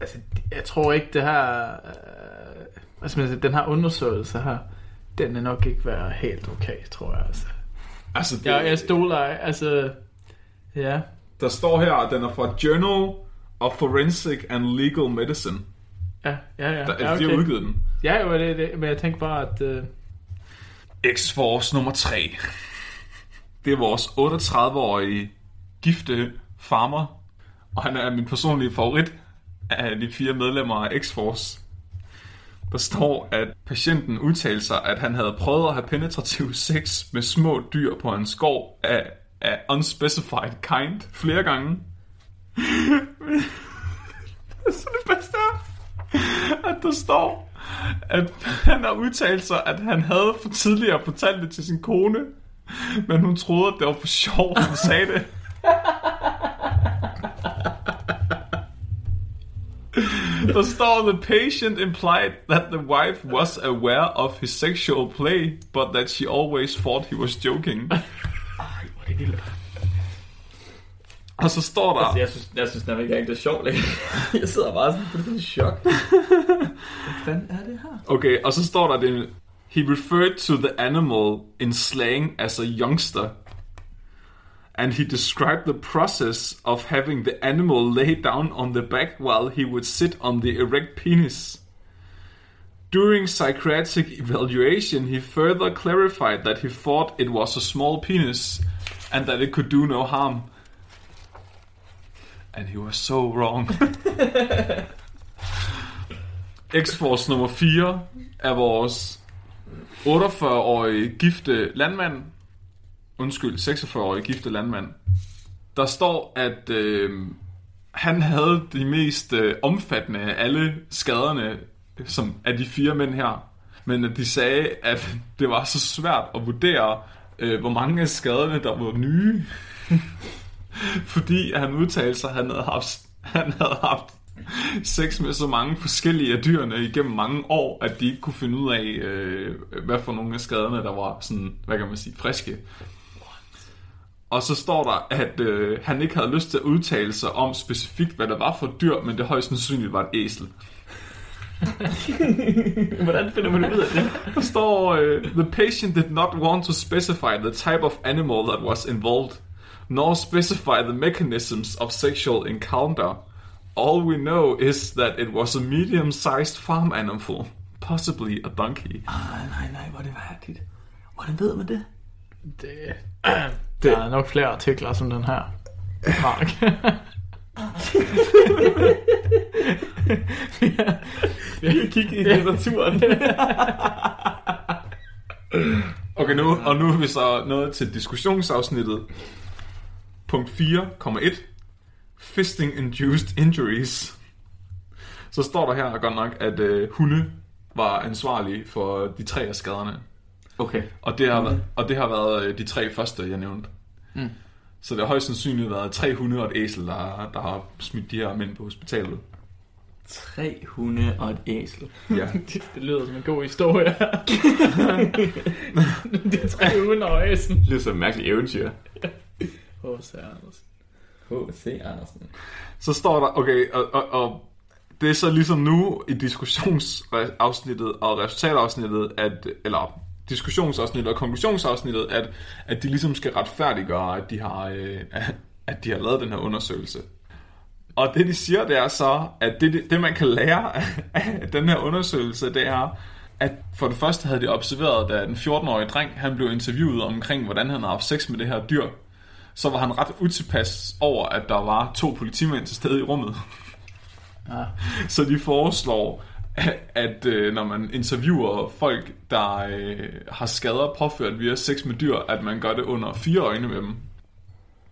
Altså, jeg tror ikke, det her... Øh, altså, den her undersøgelse her, den er nok ikke være helt okay, tror jeg. Altså. Altså, det, Ja, jeg stoler, altså... Ja, der står her, at den er fra Journal of Forensic and Legal Medicine. ja, ja, ja. Der, ja, ja, De har udgivet den. Ja, jo, det, det, men jeg tænker bare, at... Uh, X-Force nummer 3. Det er vores 38-årige gifte farmer. Og han er min personlige favorit af de fire medlemmer af X-Force. Der står, at patienten udtalte sig, at han havde prøvet at have penetrativ sex med små dyr på en skov af, af unspecified kind flere gange. Så det bedste er, at der står, at han har udtalt sig, at han havde for tidligere fortalt det til sin kone, men hun troede, at det var for sjov, at hun sagde det. Der står, the patient implied that the wife was aware of his sexual play, but that she always thought he was joking. Ej, hvor er det vildt. Og så står der... Altså, jeg synes, jeg synes nemlig ikke, det er sjovt længere. Jeg sidder bare sådan fuldstændig i chok. Hvad fanden er det her? Okay, og så står der, det, he referred to the animal in slang as a youngster. And he described the process of having the animal lay down on the back while he would sit on the erect penis. During psychiatric evaluation, he further clarified that he thought it was a small penis and that it could do no harm. And he was so wrong. X-Force nummer 4 er vores 48-årige gifte landmand. Undskyld, 46-årige gifte landmand. Der står, at øh, han havde de mest øh, omfattende af alle skaderne som af de fire mænd her. Men at de sagde, at det var så svært at vurdere, øh, hvor mange af skaderne, der var nye. Fordi han udtalte sig, at han havde haft, han havde haft sex med så mange forskellige af dyrene igennem mange år, at de ikke kunne finde ud af, øh, hvad for nogle af skaderne, der var sådan, hvad kan man sige, friske. Og så står der, at øh, han ikke havde lyst til at udtale sig om specifikt, hvad der var for dyr, men det højst sandsynligt var et æsel. Hvordan finder man ud af det? Der står, øh, the patient did not want to specify the type of animal that was involved, nor specify the mechanisms of sexual encounter. All we know is that it was a medium-sized farm animal, possibly a donkey. Ej, nej, nej, hvor er det mærkeligt. Hvordan ved man det? det, der er nok flere artikler som den her. Mark. kigger i litteraturen. Okay, nu, og nu er vi så nået til diskussionsafsnittet. Punkt 4,1. Fisting-induced injuries. Så står der her godt nok, at øh, hunde var ansvarlige for de tre af skaderne. Okay. Og det har, mm. og det har været øh, de tre første, jeg nævnte. Mm. Så det har højst sandsynligt været tre hunde og et æsel, der, der har smidt de her mænd på hospitalet. Tre hunde og et æsel. Ja. det, det lyder som en god historie. det er tre ugen og æsen. Det lyder som et mærkeligt eventyr. H.C. Andersen. H.C. Andersen. Så står der, okay, og, og, og det er så ligesom nu i diskussionsafsnittet og resultatafsnittet, at, eller diskussionsafsnittet og konklusionsafsnittet, at, at de ligesom skal retfærdiggøre, at de har, øh, at de har lavet den her undersøgelse. Og det de siger, det er så, at det, det, man kan lære af, af den her undersøgelse, det er, at for det første havde de observeret, da den 14-årige dreng, han blev interviewet omkring, hvordan han havde haft sex med det her dyr, så var han ret utilpas over, at der var to politimænd til stede i rummet. Ja. Så de foreslår, at, at øh, når man interviewer folk, der øh, har skader påført via sex med dyr, at man gør det under fire øjne med dem.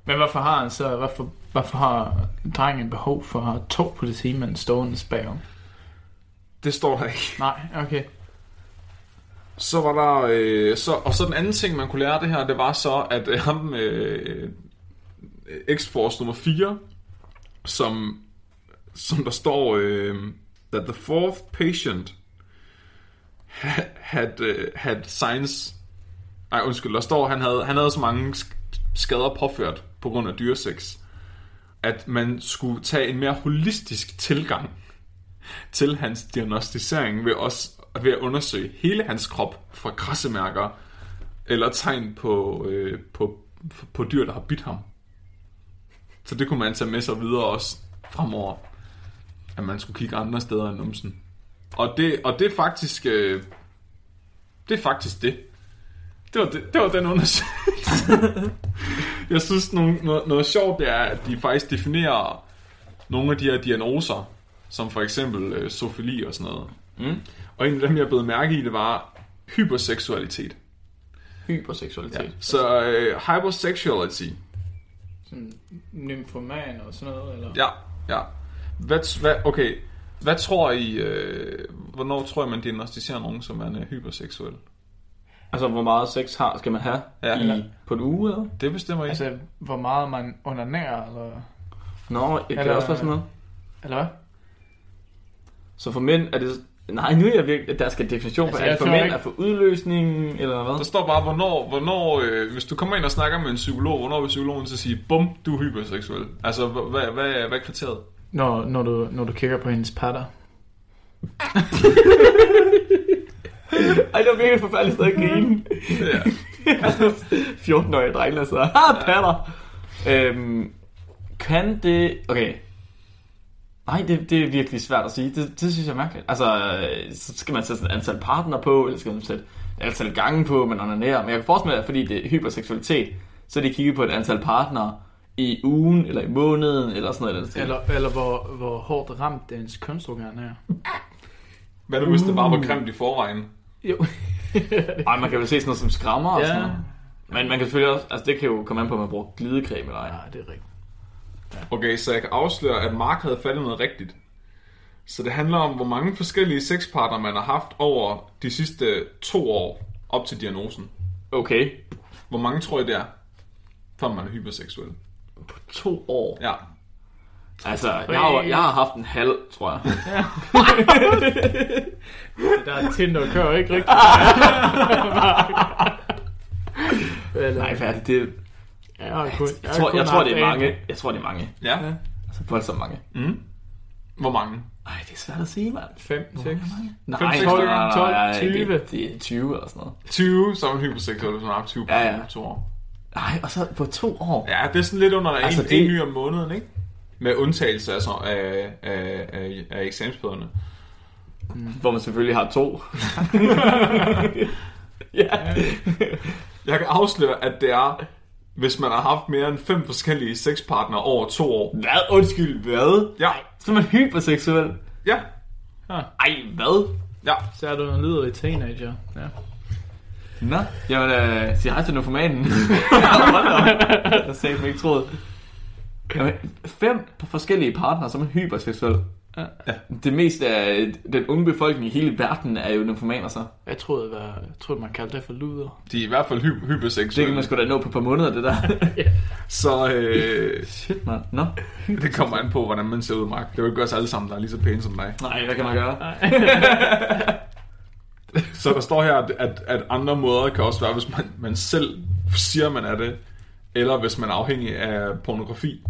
Men hvorfor har han så, hvorfor, hvorfor har drengen behov for at have to politimænd stående bagom? Det står der ikke. Nej, okay. Så var der, øh, så, og så den anden ting, man kunne lære af det her, det var så, at øh, ham, øh, X-Force nummer 4, som, som der står, øh, that the fourth patient had, had, uh, had signs, nej undskyld, der står, han havde, han havde så mange sk- skader påført på grund af dyresex, at man skulle tage en mere holistisk tilgang til hans diagnostisering ved også ved at undersøge hele hans krop for krassemærker eller tegn på, øh, på, på dyr, der har bidt ham. Så det kunne man tage med sig videre også fremover, at man skulle kigge andre steder end numsen. Og det, og det er faktisk, øh, det er faktisk det. Det var, det, det var den undersøgelse. Jeg synes, noget, noget, noget sjovt det er, at de faktisk definerer nogle af de her diagnoser, som for eksempel øh, sofili og sådan noget. Mm. Og en af dem, jeg blev mærke i, det var hyperseksualitet. Hyperseksualitet. Ja. Så øh, hypersexuality, Sådan nymfoman og sådan noget, eller? ja, ja. Hvad, hvad, okay, hvad tror I, øh, hvornår tror I, man diagnostiserer nogen, som er hyperseksuel? Altså, hvor meget sex har, skal man have Ja. i, på en uge, eller? Det bestemmer I. Altså, hvor meget man onanerer, eller, Nå, det kan Eller- også være sådan noget. eller hvad? Så for mænd er det... Nej, nu er jeg virkelig... Der skal definition på, Altså, er for mænd ikke- er for udløsning, eller hvad? Der står bare, hvornår, hvornår øh, hvis du kommer ind og snakker med en psykolog, hvornår vil psykologen så sige, bum, du er hyperseksuel? Altså, hvad, hvad, hvad, hvad er kriteriet? Når, når, du, når du kigger på hendes patter. Ej, det var virkelig forfærdeligt sted at grine. Ja. 14-årige drenge, der sidder, ah, patter. Øhm, kan det... Okay. Nej, det, det er virkelig svært at sige. Det, det synes jeg er mærkeligt. Altså, så skal man sætte et antal partner på, eller skal man sætte et antal gange på, man onanerer. Men jeg kan forestille mig, at fordi det er hyperseksualitet, så er de kigget på et antal partnere i ugen, eller i måneden, eller sådan noget. Eller, eller hvor, hvor hårdt ramt ens kønsorgan er. Hvad nu, hvis det bare var grimt i forvejen? Jo. Ej, man kan vel se sådan noget som skrammer og Ja. sådan noget. Men man kan selvfølgelig også, altså det kan jo komme an på, om man bruger glidecreme eller ej. ja, det er rigtigt. Okay, så jeg kan afsløre, at Mark havde fattet noget rigtigt. Så det handler om, hvor mange forskellige sexpartnere man har haft over de sidste to år op til diagnosen. Okay. Hvor mange tror I det er, før man er hyperseksuel? To år. Ja. Altså, jeg har, jeg har haft en halv, tror jeg. Der er Tinder kører ikke rigtigt. eller, Nej, hvad er det? det jeg, har kun, jeg, tror, jeg tror, det er mange. Jeg tror, det er mange. Ja. Altså, voldsomt mange. Mm. Hvor mange? Ej, det er svært at sige, mand. 5, 6. Nej, seks, nej, tolv, nej, nej, tolv, nej, 20. Det, det er 20 eller sådan noget. 20, så er man hyperseksuel, hvis man har haft 20 på Ja, ja. to år. Nej, og så på to år. Ja, det er sådan lidt under Altså, en, det- en ny om måneden, ikke? Med undtagelse altså, af, af, af, af eksamensbøderne. Hvor man selvfølgelig har to. ja. Jeg kan afsløre, at det er, hvis man har haft mere end fem forskellige sexpartnere over to år. Hvad? Undskyld, hvad? Ja, Så er man hyperseksuel. ja, Ej, hvad? ja. Så er du en lidelig teenager. Ja. Nå, jamen, øh, sig hej til da op. Jeg sagde ikke troet. Jamen, fem forskellige partnere, som er hyperseksuel. Ja. Det meste af den unge befolkning i hele verden er jo nyfomaner så. Jeg troede, det var, jeg troede, man kaldte det for luder. De er i hvert fald hy- Det kan hyperseksuelle. man sgu da nå på et par måneder, det der. Så øh, Shit, mand. Nå. det kommer an på, hvordan man ser ud, Mark. Det er jo ikke os alle sammen, der er lige så pæne som dig. Nej, hvad kan man gøre? Så der står her, at, at, at andre måder kan også være, hvis man, man selv siger, man er det, eller hvis man er afhængig af pornografi.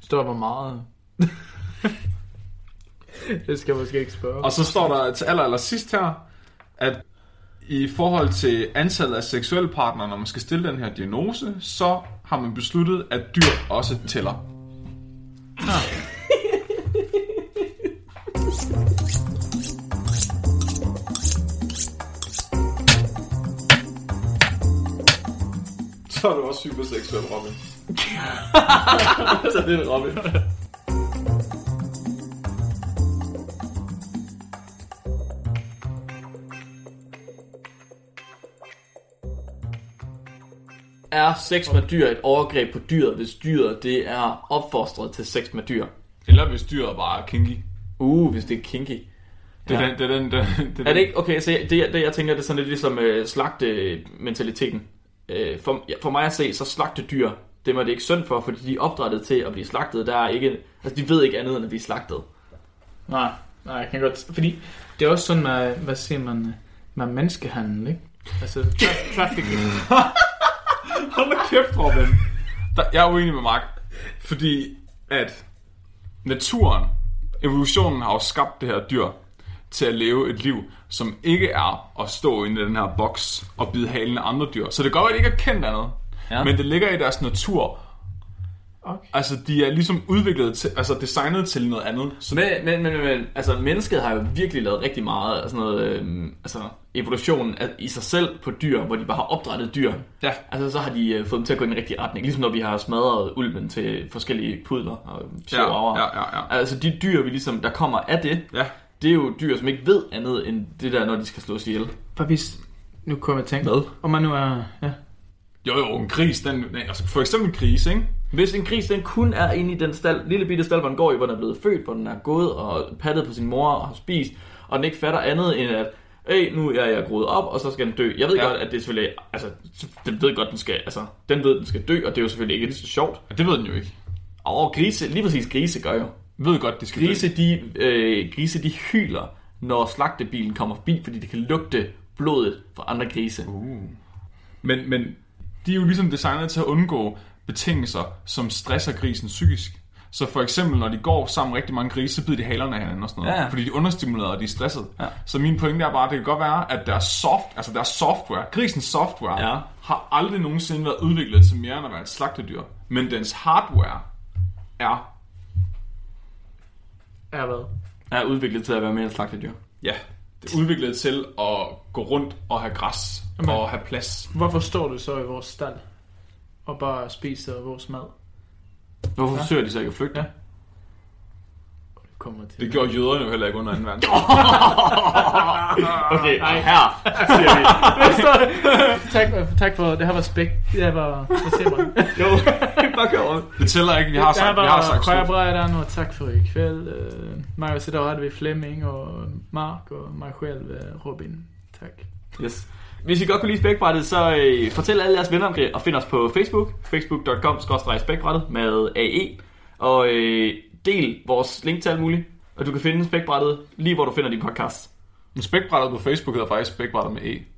Står hvor meget? det skal jeg måske ikke spørge. Og så står der til aller, aller sidst her, at i forhold til antallet af seksuelle partnere, når man skal stille den her diagnose, så har man besluttet, at dyr også tæller. Så er du også hyperseksuel, Robin. så det er Robin. Er sex med dyr et overgreb på dyret, hvis dyret det er opfostret til sex med dyr? Eller hvis dyret bare er kinky. Uh, hvis det er kinky. Det er Ja. den, det er den, det, er den. Er det ikke? Okay, så jeg- det, det jeg tænker, det er sådan lidt ligesom øh, slagte-mentaliteten. Øh, for, ja, for mig at se, så slagte det er det ikke synd for, fordi de er opdrettet til at blive slagtet. Der er ikke, altså de ved ikke andet end at blive slagtet. Nej, nej, jeg kan godt... Fordi det er også sådan, med, hvad siger man, med menneskehandel, ikke? Altså, tra- trafficking. Hold da kæft, Robin. Der, jeg er uenig med Mark. Fordi at naturen, evolutionen har jo skabt det her dyr til at leve et liv, som ikke er at stå inde i den her boks og bide halen af andre dyr. Så det kan godt være, at de ikke er kendt andet, Ja. Ja. men det ligger i deres natur. Okay. Altså, de er ligesom udviklet til, altså designet til noget andet. Så Men, men, men, men altså, mennesket har jo virkelig lavet rigtig meget af sådan noget, øhm, altså evolution af, i sig selv på dyr, hvor de bare har opdrettet dyr. Ja. Altså, så har de øh, fået dem til at gå i den rigtige retning. Ligesom når vi har smadret ulven til forskellige pudler og chihuahuaer. Ja, ja, ja, ja. Altså, de dyr, vi ligesom, der kommer af det, ja. det er jo dyr, som ikke ved andet end det der, når de skal slås ihjel. For hvis... Nu kommer jeg tænke... Hvad? Om man nu er... Ja. Jo, jo, en gris, den, altså for eksempel en gris, ikke? Hvis en gris, den kun er inde i den stald, lille bitte stald, hvor den går i, hvor den er blevet født, hvor den er gået og pattet på sin mor og har spist, og den ikke fatter andet end at, hey, nu er jeg groet op, og så skal den dø. Jeg ved ja. Godt, at det er selvfølgelig, altså, den ved godt, den skal, altså, den ved, den skal dø, og det er jo selvfølgelig ikke så sjovt. Ja, det ved den jo ikke. Og grise, lige præcis grise gør jo. Ved godt, de skal dø. Grise, de, øh, grise, de hyler, når slagtebilen kommer forbi, fordi de kan lugte blodet fra andre grise. Uh. Men, men de er jo ligesom designet til at undgå betingelser, som stresser grisen psykisk. Så for eksempel, når de går sammen rigtig mange grise, så bider de halerne af hinanden og sådan noget. Ja, ja. Fordi de er understimulerede, og de er stressede. Ja. Så min pointe er bare, at det kan godt være, at deres soft, altså deres software, grisens software, Ja. har aldrig nogensinde været udviklet til mere end at være et slagtedyr. Men dens hardware er, Er hvad? Er udviklet til at være mere end slagtedyr. ja, det udviklet til at gå rundt og have græs Jamen. og have plads. Hvorfor står du så i vores stald? Og bare spiser vores mad? Hvorfor forsøger de så ikke at flygte? Ja. Det kommer til. Det gjorde jøderne jo heller ikke under 2. verdenskrig. Okay, og her siger vi, tak, tak for det her var spæk. Det her var... Hvad siger man? jo, bare kør over. Det tæller ikke, vi har det her sagt, vi har var sagt slut. Krøjerbrejderen, og tak for i kväll. Uh, mig og så hade vi Flemming og Mark og mig selv øh, Robin. Tak. Yes. Hvis I godt kunne lide spækbrættet, så øh, fortæl alle jeres venner om det, og find os på Facebook, facebook.com spækbrættet med AE, og øh, del vores link til alt muligt, og du kan finde spækbrættet lige hvor du finder din podcast. Men spækbrættet på Facebook hedder faktisk spækbrættet med E.